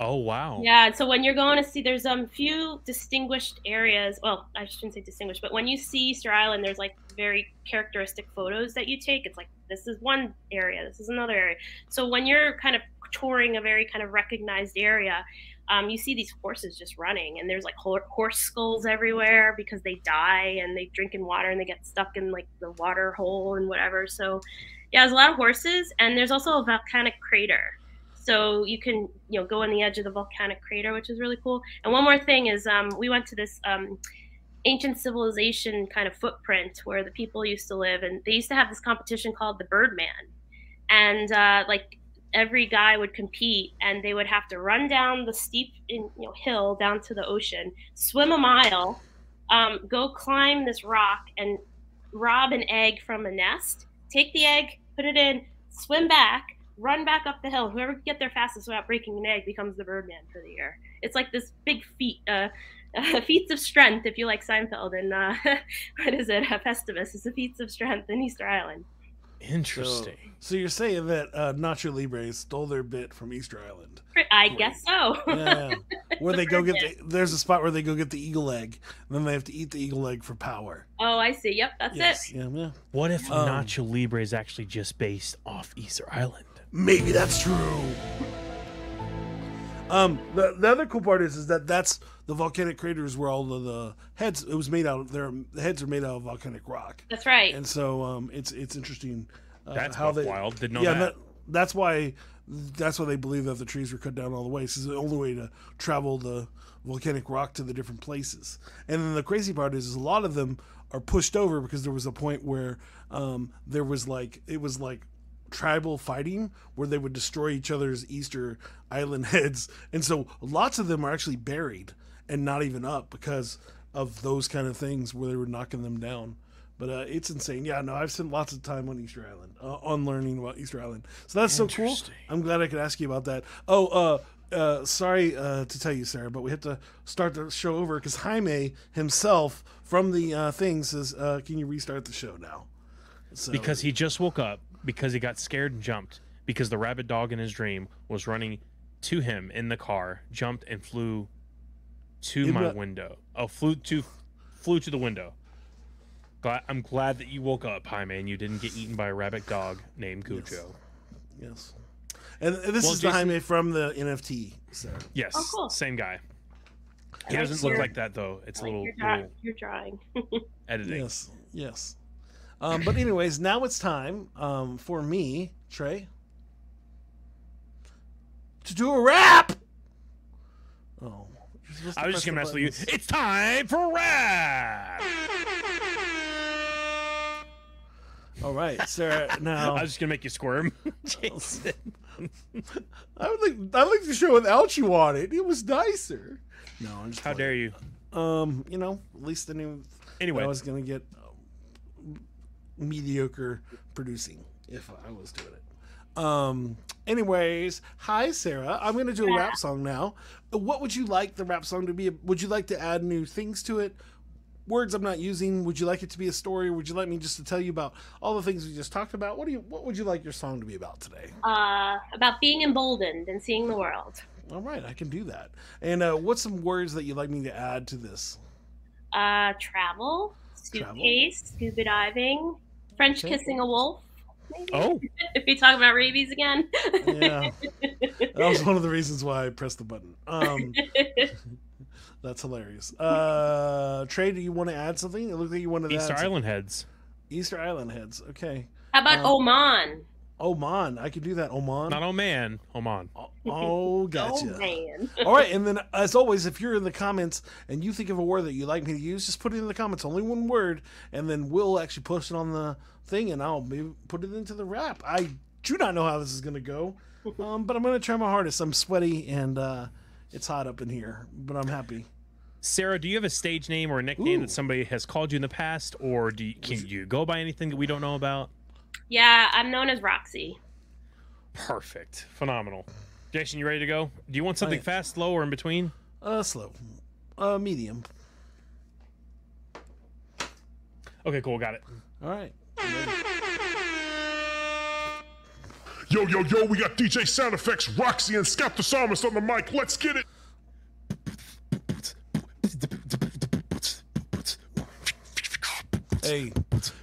Oh wow. Yeah, so when you're going to see, there's um few distinguished areas. Well, I shouldn't say distinguished, but when you see Easter Island, there's like very characteristic photos that you take. It's like this is one area, this is another area. So when you're kind of touring a very kind of recognized area, um, you see these horses just running, and there's like horse skulls everywhere because they die and they drink in water and they get stuck in like the water hole and whatever. So yeah, there's a lot of horses, and there's also a volcanic crater. So you can, you know, go on the edge of the volcanic crater, which is really cool. And one more thing is, um, we went to this um, ancient civilization kind of footprint where the people used to live, and they used to have this competition called the Birdman, and uh, like every guy would compete, and they would have to run down the steep, in, you know, hill down to the ocean, swim a mile, um, go climb this rock, and rob an egg from a nest, take the egg, put it in, swim back, run back up the hill. Whoever can get there fastest without breaking an egg becomes the Birdman for the year. It's like this big feat, uh, uh, [LAUGHS] feats of strength, if you like Seinfeld, and uh, [LAUGHS] what is it? Uh, Festivus is the feats of strength in Easter Island. Interesting. So you're saying that uh, Nacho Libre stole their bit from Easter Island? I guess so. Yeah, [LAUGHS] where they go get the, there's a spot where they go get the eagle egg, and then they have to eat the eagle egg for power. Oh, I see. Yep, that's Yes, it. yeah, yeah. What if Um, Nacho Libre is actually just based off Easter Island? Maybe that's true. Um, the, the other cool part is is that that's the volcanic craters where all of the heads it was made out of. Their the heads are made out of volcanic rock, That's right. and so um, it's it's interesting uh, That's how they wild. Didn't know yeah, that. that's why that's why they believe that the trees were cut down all the way. This is the only way to travel the volcanic rock to the different places. And then the crazy part is, is a lot of them are pushed over because there was a point where um, there was like it was like tribal fighting where they would destroy each other's Easter Island [LAUGHS] heads, and so lots of them are actually buried and not even up because of those kind of things where they were knocking them down. But uh, it's insane. Yeah, no, I've spent lots of time on Easter Island, uh, on learning about Easter Island. So that's so cool. I'm glad I could ask you about that. Oh, uh, uh, sorry uh, to tell you, Sara, but we have to start the show over because Jaime himself from the uh, thing says, uh, "Can you restart the show now?" So, Because he just woke up, because he got scared and jumped, because the rabid dog in his dream was running to him in the car, jumped and flew to It my wa- window. Oh, flew to flew to the window. Glad, I'm glad that you woke up, Jaime, and you didn't get eaten by a rabbit dog named Cujo. yes, and, and this Well, is the Jason- Jaime from the NFT. Sara. Yes, Oh, cool. same guy. He doesn't look like that though. It's a like little, your, draw- little your drawing. [LAUGHS] editing. Yes, yes. Um, but anyways, now it's time um, for me, Trey, to do a rap. Oh, you're supposed to I was just gonna mess with you. It's time for rap. All right, Sara. [LAUGHS] Now I was just gonna make you squirm, [LAUGHS] [LAUGHS] Jason. I would like I like the show without you on it. It was nicer. No, I'm just How dare you? you? Um, you know, at least I knew Anyway, I was gonna get mediocre producing if I was doing it. Um. Anyways, hi Sara. I'm gonna do a rap song now. What would you like the rap song to be? Would you like to add new things to it? Words I'm not using. Would you like it to be a story? Would you like me just to tell you about all the things we just talked about? What do you? What would you like your song to be about today? uh, about being emboldened and seeing the world. All right, I can do that. And uh, what's some words that you'd like me to add to this? Uh, travel, Travel. suitcase, scuba diving, French Okay. kissing a wolf. Maybe. oh, [LAUGHS] if we talk about rabies again. Yeah, [LAUGHS] that was one of the reasons why I pressed the button. Um, [LAUGHS] that's hilarious. Uh, Trey, do you want to add something? It looked like you wanted to Easter add some- Island heads. Easter Island heads. Okay. How about Uh, Oman? Oman, I can do that. Oman. Not oh man, Oman. Oh, oh, [LAUGHS] gotcha. Oh. [LAUGHS] All right, and then as always, if you're in the comments and you think of a word that you'd like me to use, just put it in the comments. Only one word, and then we'll actually post it on the thing, and I'll maybe put it into the rap. I do not know how this is going to go, [LAUGHS] um, but I'm going to try my hardest. I'm sweaty and uh, it's hot up in here, but I'm happy. Sara, do you have a stage name or a nickname Ooh. that somebody has called you in the past, or do you, can you go by anything that we don't know about? Yeah, I'm known as Roxy. Perfect, phenomenal. Jason, you ready to go? Do you want something am. fast, slow, or in between? Uh, slow, uh, medium. Okay, cool, got it. All right. Yo, yo, yo, we got DJ Sound Effects, Roxy, and Scout the Psalmist on the mic. Let's get it. Hey,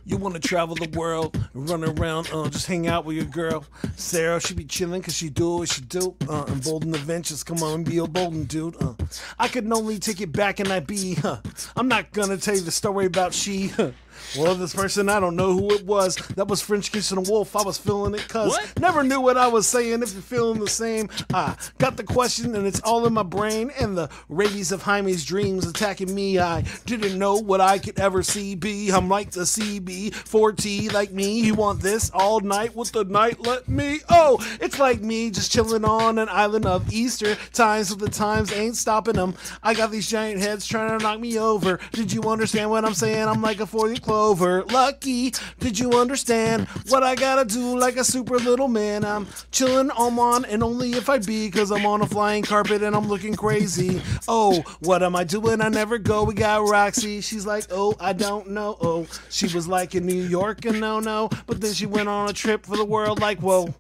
you want to travel the world, run around, uh, just hang out with your girl. Sara, she be chilling because she do what she do. Uh, embolden adventures, come on, be a bolden dude. Uh, I could only take it back and I be, huh. I'm not gonna tell you the story about she. Huh. Well, this person, I don't know who it was. That was French kissing a wolf. I was feeling it cuz never knew what I was saying. If you're feeling the same, I got the question and it's all in my brain. And the rabies of Jaime's dreams attacking me. I didn't know what I could ever see be. I'm like the CB, 4T like me. You want this all night with the night? Let me. Oh, it's like me just chilling on an island of Easter times with the times ain't stopping them. I got these giant heads trying to knock me over. Did you understand what I'm saying? I'm like a 40 clover. Lucky, did you understand what I gotta do like a super little man? I'm chilling on and only if I be, cause I'm on a flying carpet and I'm looking crazy. Oh, what am I doing? I never go. We got Roxy. She's like, oh, I don't know. Oh, she was like in New York and no no. But then she went on a trip for the world like whoa.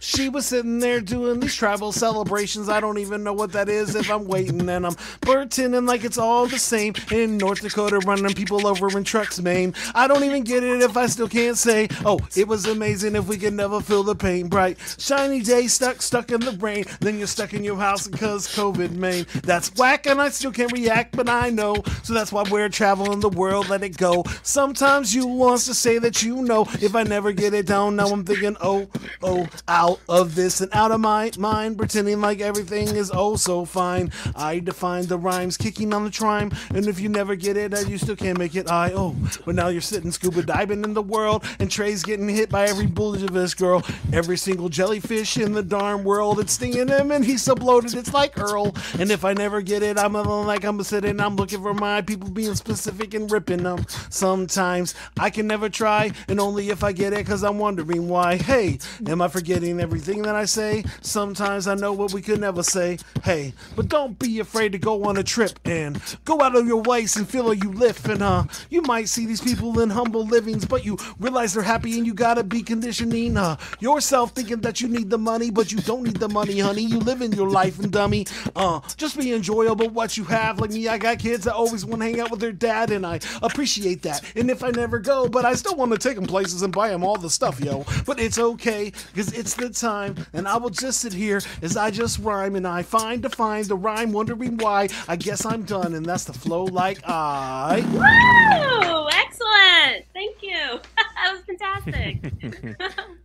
She was sitting there doing these tribal celebrations. I don't even know what that is if I'm waiting and I'm pretending like it's all the same in North Dakota, running people over in trucks, Maine. I don't even get it if I still can't say, oh, it was amazing if we could never feel the pain. Bright, shiny day stuck, stuck in the rain. Then you're stuck in your house because COVID, Maine. That's whack and I still can't react, but I know. So that's why we're traveling the world, let it go. Sometimes you wants to say that you know. If I never get it down, now I'm thinking, oh, oh, out of this and out of my mind, pretending like everything is oh so fine. I define the rhymes, kicking on the trime, and if you never get it, you still can't make it. I oh, but now you're sitting scuba diving in the world, and Trey's getting hit by every bullet of this girl, every single jellyfish in the darn world. It's stinging him, and he's so bloated, it's like Earl. And if I never get it, I'm like I'm sitting, I'm looking for my people being specific and ripping them. Sometimes I can never try, and only if I get it, cause I'm wondering why. Hey, am I forgetting everything that I say? Sometimes I know what we could never say. Hey, but don't be afraid to go on a trip and go out of your ways and feel like you lift. And uh, you might see these people in humble livings, but you realize they're happy and you gotta be conditioning uh, yourself thinking that you need the money, but you don't need the money, honey. You live in your life and dummy. Uh, just be enjoyable what you have. Like me, I got kids that always want to hang out with their dad, and I appreciate that. And if I never go, but I still want to take them places and buy them all the stuff, yo. But it's okay, because it's the time, and I will just sit here as I just rhyme, and I find to find the rhyme, wondering why. I guess I'm done, and that's the flow like I. Woo! Excellent. Thank you. [LAUGHS] that was fantastic. [LAUGHS]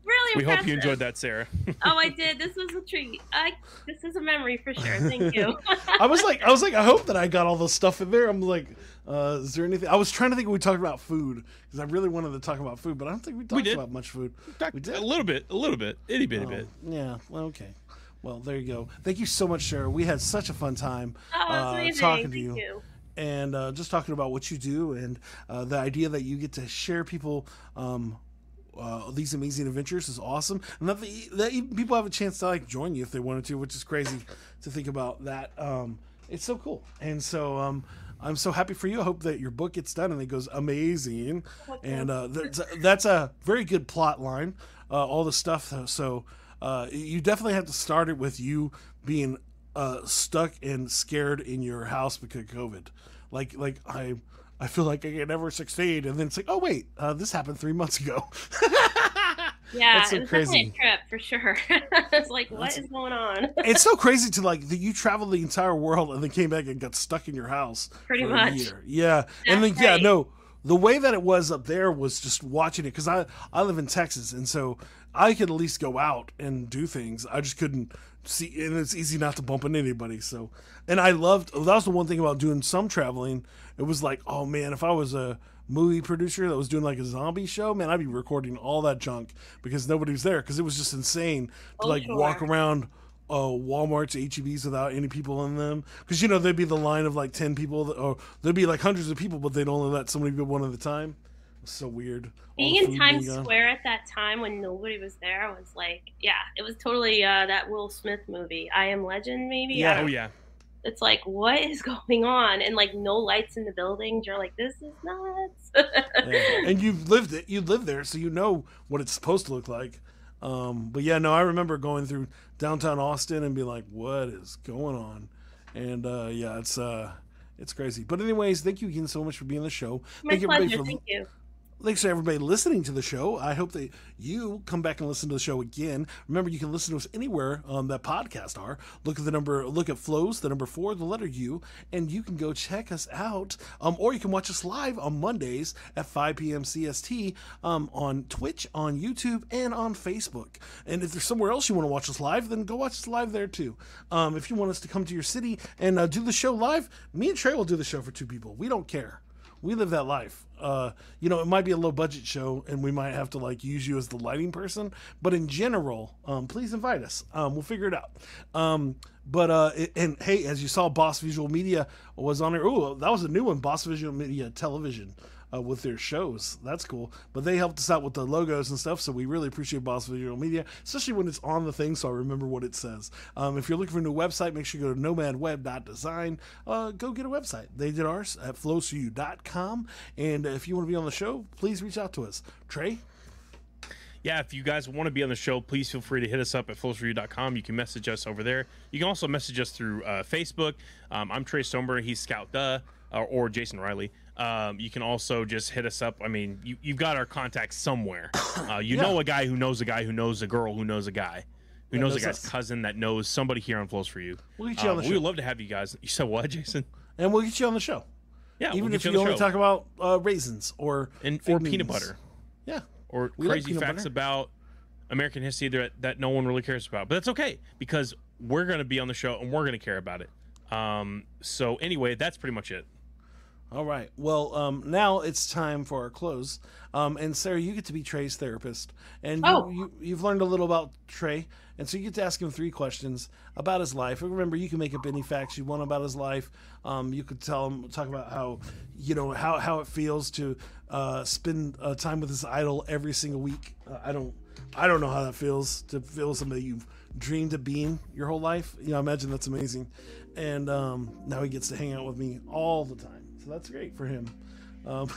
really We hope you enjoyed that, Sara. Oh, I [LAUGHS] did. This was a treat. I this is a memory for sure. Thank you. I was like, I was like, I hope that I got all the stuff in there. I'm like, uh, is there anything? I was trying to think we talked about food because I really wanted to talk about food, but I don't think we talked did. about much food. We did. A little bit, a little bit, itty bitty Oh, bit. Yeah. Well, okay. Well, there you go. Thank you so much, Sara. We had such a fun time Oh, uh, amazing. talking to Thank you, you. And uh, just talking about what you do and uh, the idea that you get to share people. Um, uh, these amazing adventures is awesome, and that, the, that even people have a chance to like join you if they wanted to, which is crazy to think about. That um, it's so cool, and so um, I'm so happy for you. I hope that your book gets done and it goes amazing, and uh, that's, that's a very good plot line. Uh, all the stuff, so uh, you definitely have to start it with you being uh, stuck and scared in your house because of COVID. Like, like I, I feel like I can never succeed, and then it's like, oh wait, uh, this happened three months ago. [LAUGHS] Yeah, That's so it was definitely crazy. a trip for sure. [LAUGHS] it's like, what is going on? [LAUGHS] it's so crazy to like that you traveled the entire world and then came back and got stuck in your house Pretty much. Yeah, and then That's yeah, no, the way that it was up there was just watching it because I I live in Texas and so I could at least go out and do things. I just couldn't see, and it's easy not to bump into anybody. So, and I loved that was the one thing about doing some traveling. It was like, oh man, if I was a movie producer that was doing like a zombie show, man, I'd be recording all that junk because nobody was there because it was just insane to Oh, like walk sure. around uh, Walmart's, HEBs without any people in them. Because you know there'd be the line of like ten people, that, or there'd be like hundreds of people, but they'd only let so many people one at a time. It's so weird. Being in Times being gone. Square at that time when nobody was there was like, yeah, it was totally uh, that Will Smith movie, I Am Legend, maybe. Yeah. Oh yeah. It's like, what is [LAUGHS] going on? And like, no lights in the buildings. You're like, this is nuts. Yeah. [LAUGHS] and you've lived it. You live there, so you know what it's supposed to look like. Um, but yeah, no, I remember going through downtown Austin and being like, "What is going on?" And uh, yeah, it's uh, it's crazy. But anyways, thank you again so much for being on the show. My thank you everybody pleasure. for Thank you. Thanks to everybody listening to the show. I hope that you come back and listen to the show again. Remember, you can listen to us anywhere um, that podcasts are. Look at the number, look at flows, the number four, the letter U, and you can go check us out. Um, or you can watch us live on Mondays at 5 p.m. CST um, on Twitch, on YouTube, and on Facebook. And if there's somewhere else you want to watch us live, then go watch us live there too. Um, if you want us to come to your city and uh, do the show live, me and Trey will do the show for two people. We don't care we live that life. Uh, you know, it might be a low budget show, and we might have to like use you as the lighting person. But in general, um, please invite us. Um, we'll figure it out. Um, but uh, it- and hey, as you saw, Boss Visual Media was on there. Ooh, that was a new one. Boss Visual Media Television. Uh, with their shows. That's cool. But they helped us out with the logos and stuff, so we really appreciate Boss Visual Media, especially when it's on the thing, so I remember what it says. Um, if you're looking for a new website, make sure you go to nomadweb.design. Uh, go get a website. They did ours at flowsforyou.com. And if you want to be on the show, please reach out to us. Trey? yeah, if you guys want to be on the show, please feel free to hit us up at flowsforyou.com. You can message us over there. You can also message us through uh, Facebook. Um, I'm Trey Stoneberg. He's Scout Duh, or, or Jason Riley. Um, you can also just hit us up. I mean, you, you've got our contacts somewhere. [COUGHS] Uh, you Yeah. know a guy who knows a guy who knows a girl who knows a guy who That knows a guy's us. cousin that knows somebody here on Flows for You. We'll get you on Um, the We'd love to have you guys. You said what, Jason? And we'll get you on the show. Yeah, Even we'll if you you on only show. talk about uh, raisins or and or peanut butter Yeah. or We crazy peanut facts butter. about American history that, that no one really cares about. But that's okay because we're going to be on the show and we're going to care about it. Um, so anyway, that's pretty much it. All right. Well, um, now it's time for our close. Um, and Sara, you get to be Trey's therapist, and you, Oh. you, you've learned a little about Trey, and so you get to ask him three questions about his life. And remember, you can make up any facts you want about his life. Um, you could tell him, talk about how, you know, how how it feels to uh, spend uh, time with his idol every single week. Uh, I don't, I don't know how that feels to feel somebody you've dreamed of being your whole life. You know, I imagine that's amazing. And um, now he gets to hang out with me all the time, so that's great for him. Um,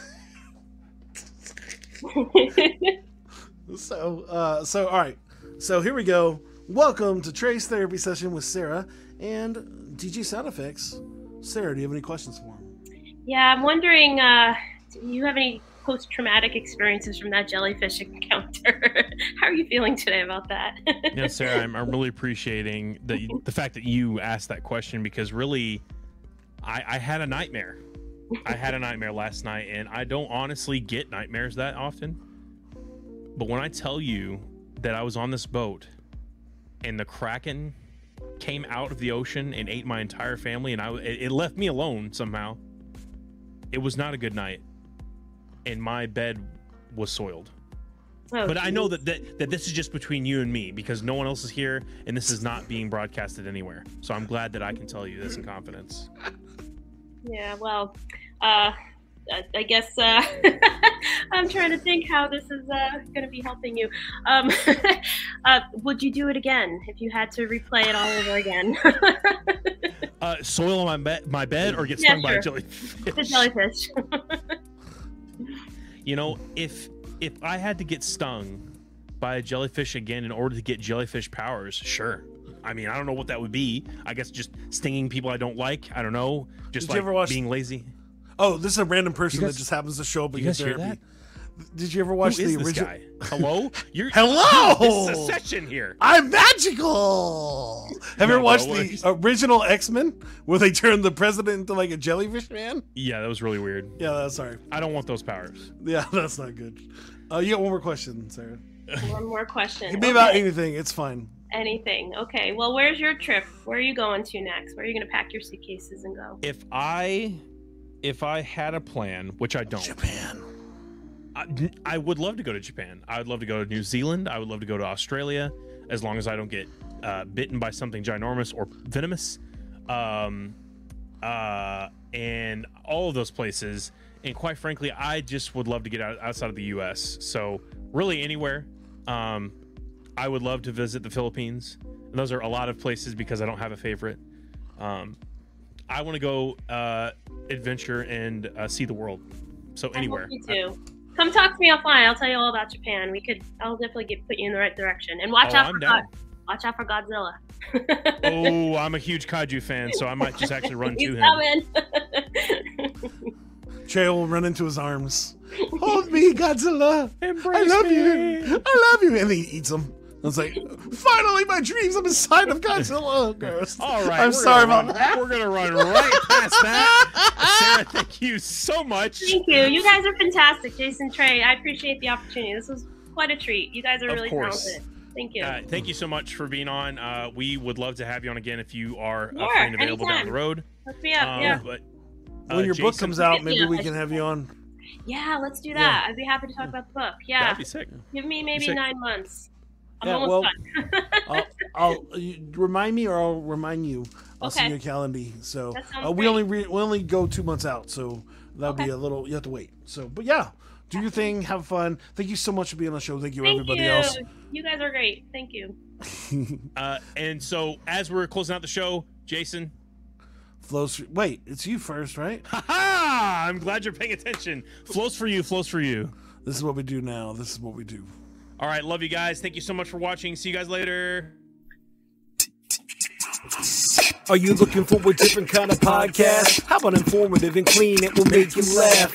[LAUGHS] so, uh, so all right. So here we go. Welcome to Trey's therapy session with Sara and DG Sound Effects. Sara, do you have any questions for him? yeah, I'm wondering, uh, do you have any post-traumatic experiences from that jellyfish encounter? [LAUGHS] How are you feeling today about that? [LAUGHS] You know, Sara, I'm, I'm really appreciating the the fact that you asked that question because really, I, I had a nightmare. I had a nightmare last night, and I don't honestly get nightmares that often. But when I tell you that I was on this boat and the kraken came out of the ocean and ate my entire family, and I it, left me alone somehow. It was not a good night, and my bed was soiled. Oh, But I know that, that that this is just between you and me because no one else is here and this is not being broadcasted anywhere. So I'm glad that I can tell you this in confidence. Yeah, well, uh, I- guess uh, [LAUGHS] I'm trying to think how this is uh, going to be helping you. Um, [LAUGHS] uh, would you do it again if you had to replay it all over again? [LAUGHS] Uh, soil on my bed, my bed, or get Yeah, stung by a jellyfish. the jellyfish. You know, if if I had to get stung by a jellyfish again in order to get jellyfish powers, sure. I mean, I don't know what that would be. I guess just stinging people I don't like. I don't know. Just Did you like ever watch- being lazy. Oh, this is a random person guys- that just happens to show up at you your guys hear therapy. Did you ever watch Who is the this original? guy? Hello? [LAUGHS] You're Hello! [LAUGHS] This is a session here. I'm magical. Have you ever watched bro, the original X Men where they turned the president into like a jellyfish man? Yeah, that was really weird. Yeah, that's sorry. I don't want those powers. Yeah, [LAUGHS] that's not good. Uh, you got one more question, Sara. One more question. It can be about anything. It's fine. Anything. Okay. Well, where's your trip? Where are you going to next? Where are you going to pack your suitcases and go? If I if I had a plan, which I don't, Japan. I, I would love to go to Japan. I would love to go to New Zealand. I would love to go to Australia, as long as I don't get uh, bitten by something ginormous or venomous. Um, uh, and all of those places. And quite frankly, I just would love to get out, outside of the U.S. So really anywhere. Um, I would love to visit the Philippines. And those are a lot of places because I don't have a favorite. Um, I want to go uh, adventure and uh, see the world. So anywhere. I hope you too. Come talk to me offline. I'll tell you all about Japan. We could. I'll definitely get put you in the right direction. And watch Oh, out I'm for down. God, watch out for Godzilla. oh, I'm a huge [LAUGHS] kaiju fan, so I might just actually run He's to him. coming. [LAUGHS] Trey will run into his arms. Hold me, Godzilla. I love me. you. I love you. And then he eats him. It's like, finally, my dreams. I'm inside of Godzilla. Gross. All right, I'm sorry gonna about run- that. We're gonna run right past that. Sara, thank you so much. Thank you. You guys are fantastic, Jason Trey. I appreciate the opportunity. This was quite a treat. You guys are Of really course. talented. Thank you. Uh, thank you so much for being on. Uh, we would love to have you on again if you are uh, Sure, free and available down the road. Hook me up. Um, yeah. But, when uh, your book comes out, maybe we can have you on. Yeah, let's do that. I'd be happy to talk about the book. Yeah. that'd be sick. Give me maybe nine months. I'm Yeah, almost well, done. [LAUGHS] I'll, I'll you, remind me, or I'll remind you. I'll see Okay. your calendar. So uh, we great. only re, we only go two months out. So That'll be a little. You have to wait. So, but yeah, do your thing, have fun. Thank you so much for being on the show. Thank you, Thank everybody you. else. You guys are great. Thank you. [LAUGHS] Uh, and so as we're closing out the show, Jason, Flows. Wait, it's you first, right? haha! I'm glad you're paying attention. Flows for you, flows for you. This is what we do now. This is what we do. All right, love you guys. Thank you so much for watching. See you guys later. Are you looking for a different kind of podcast? How about informative and clean? It will make you laugh.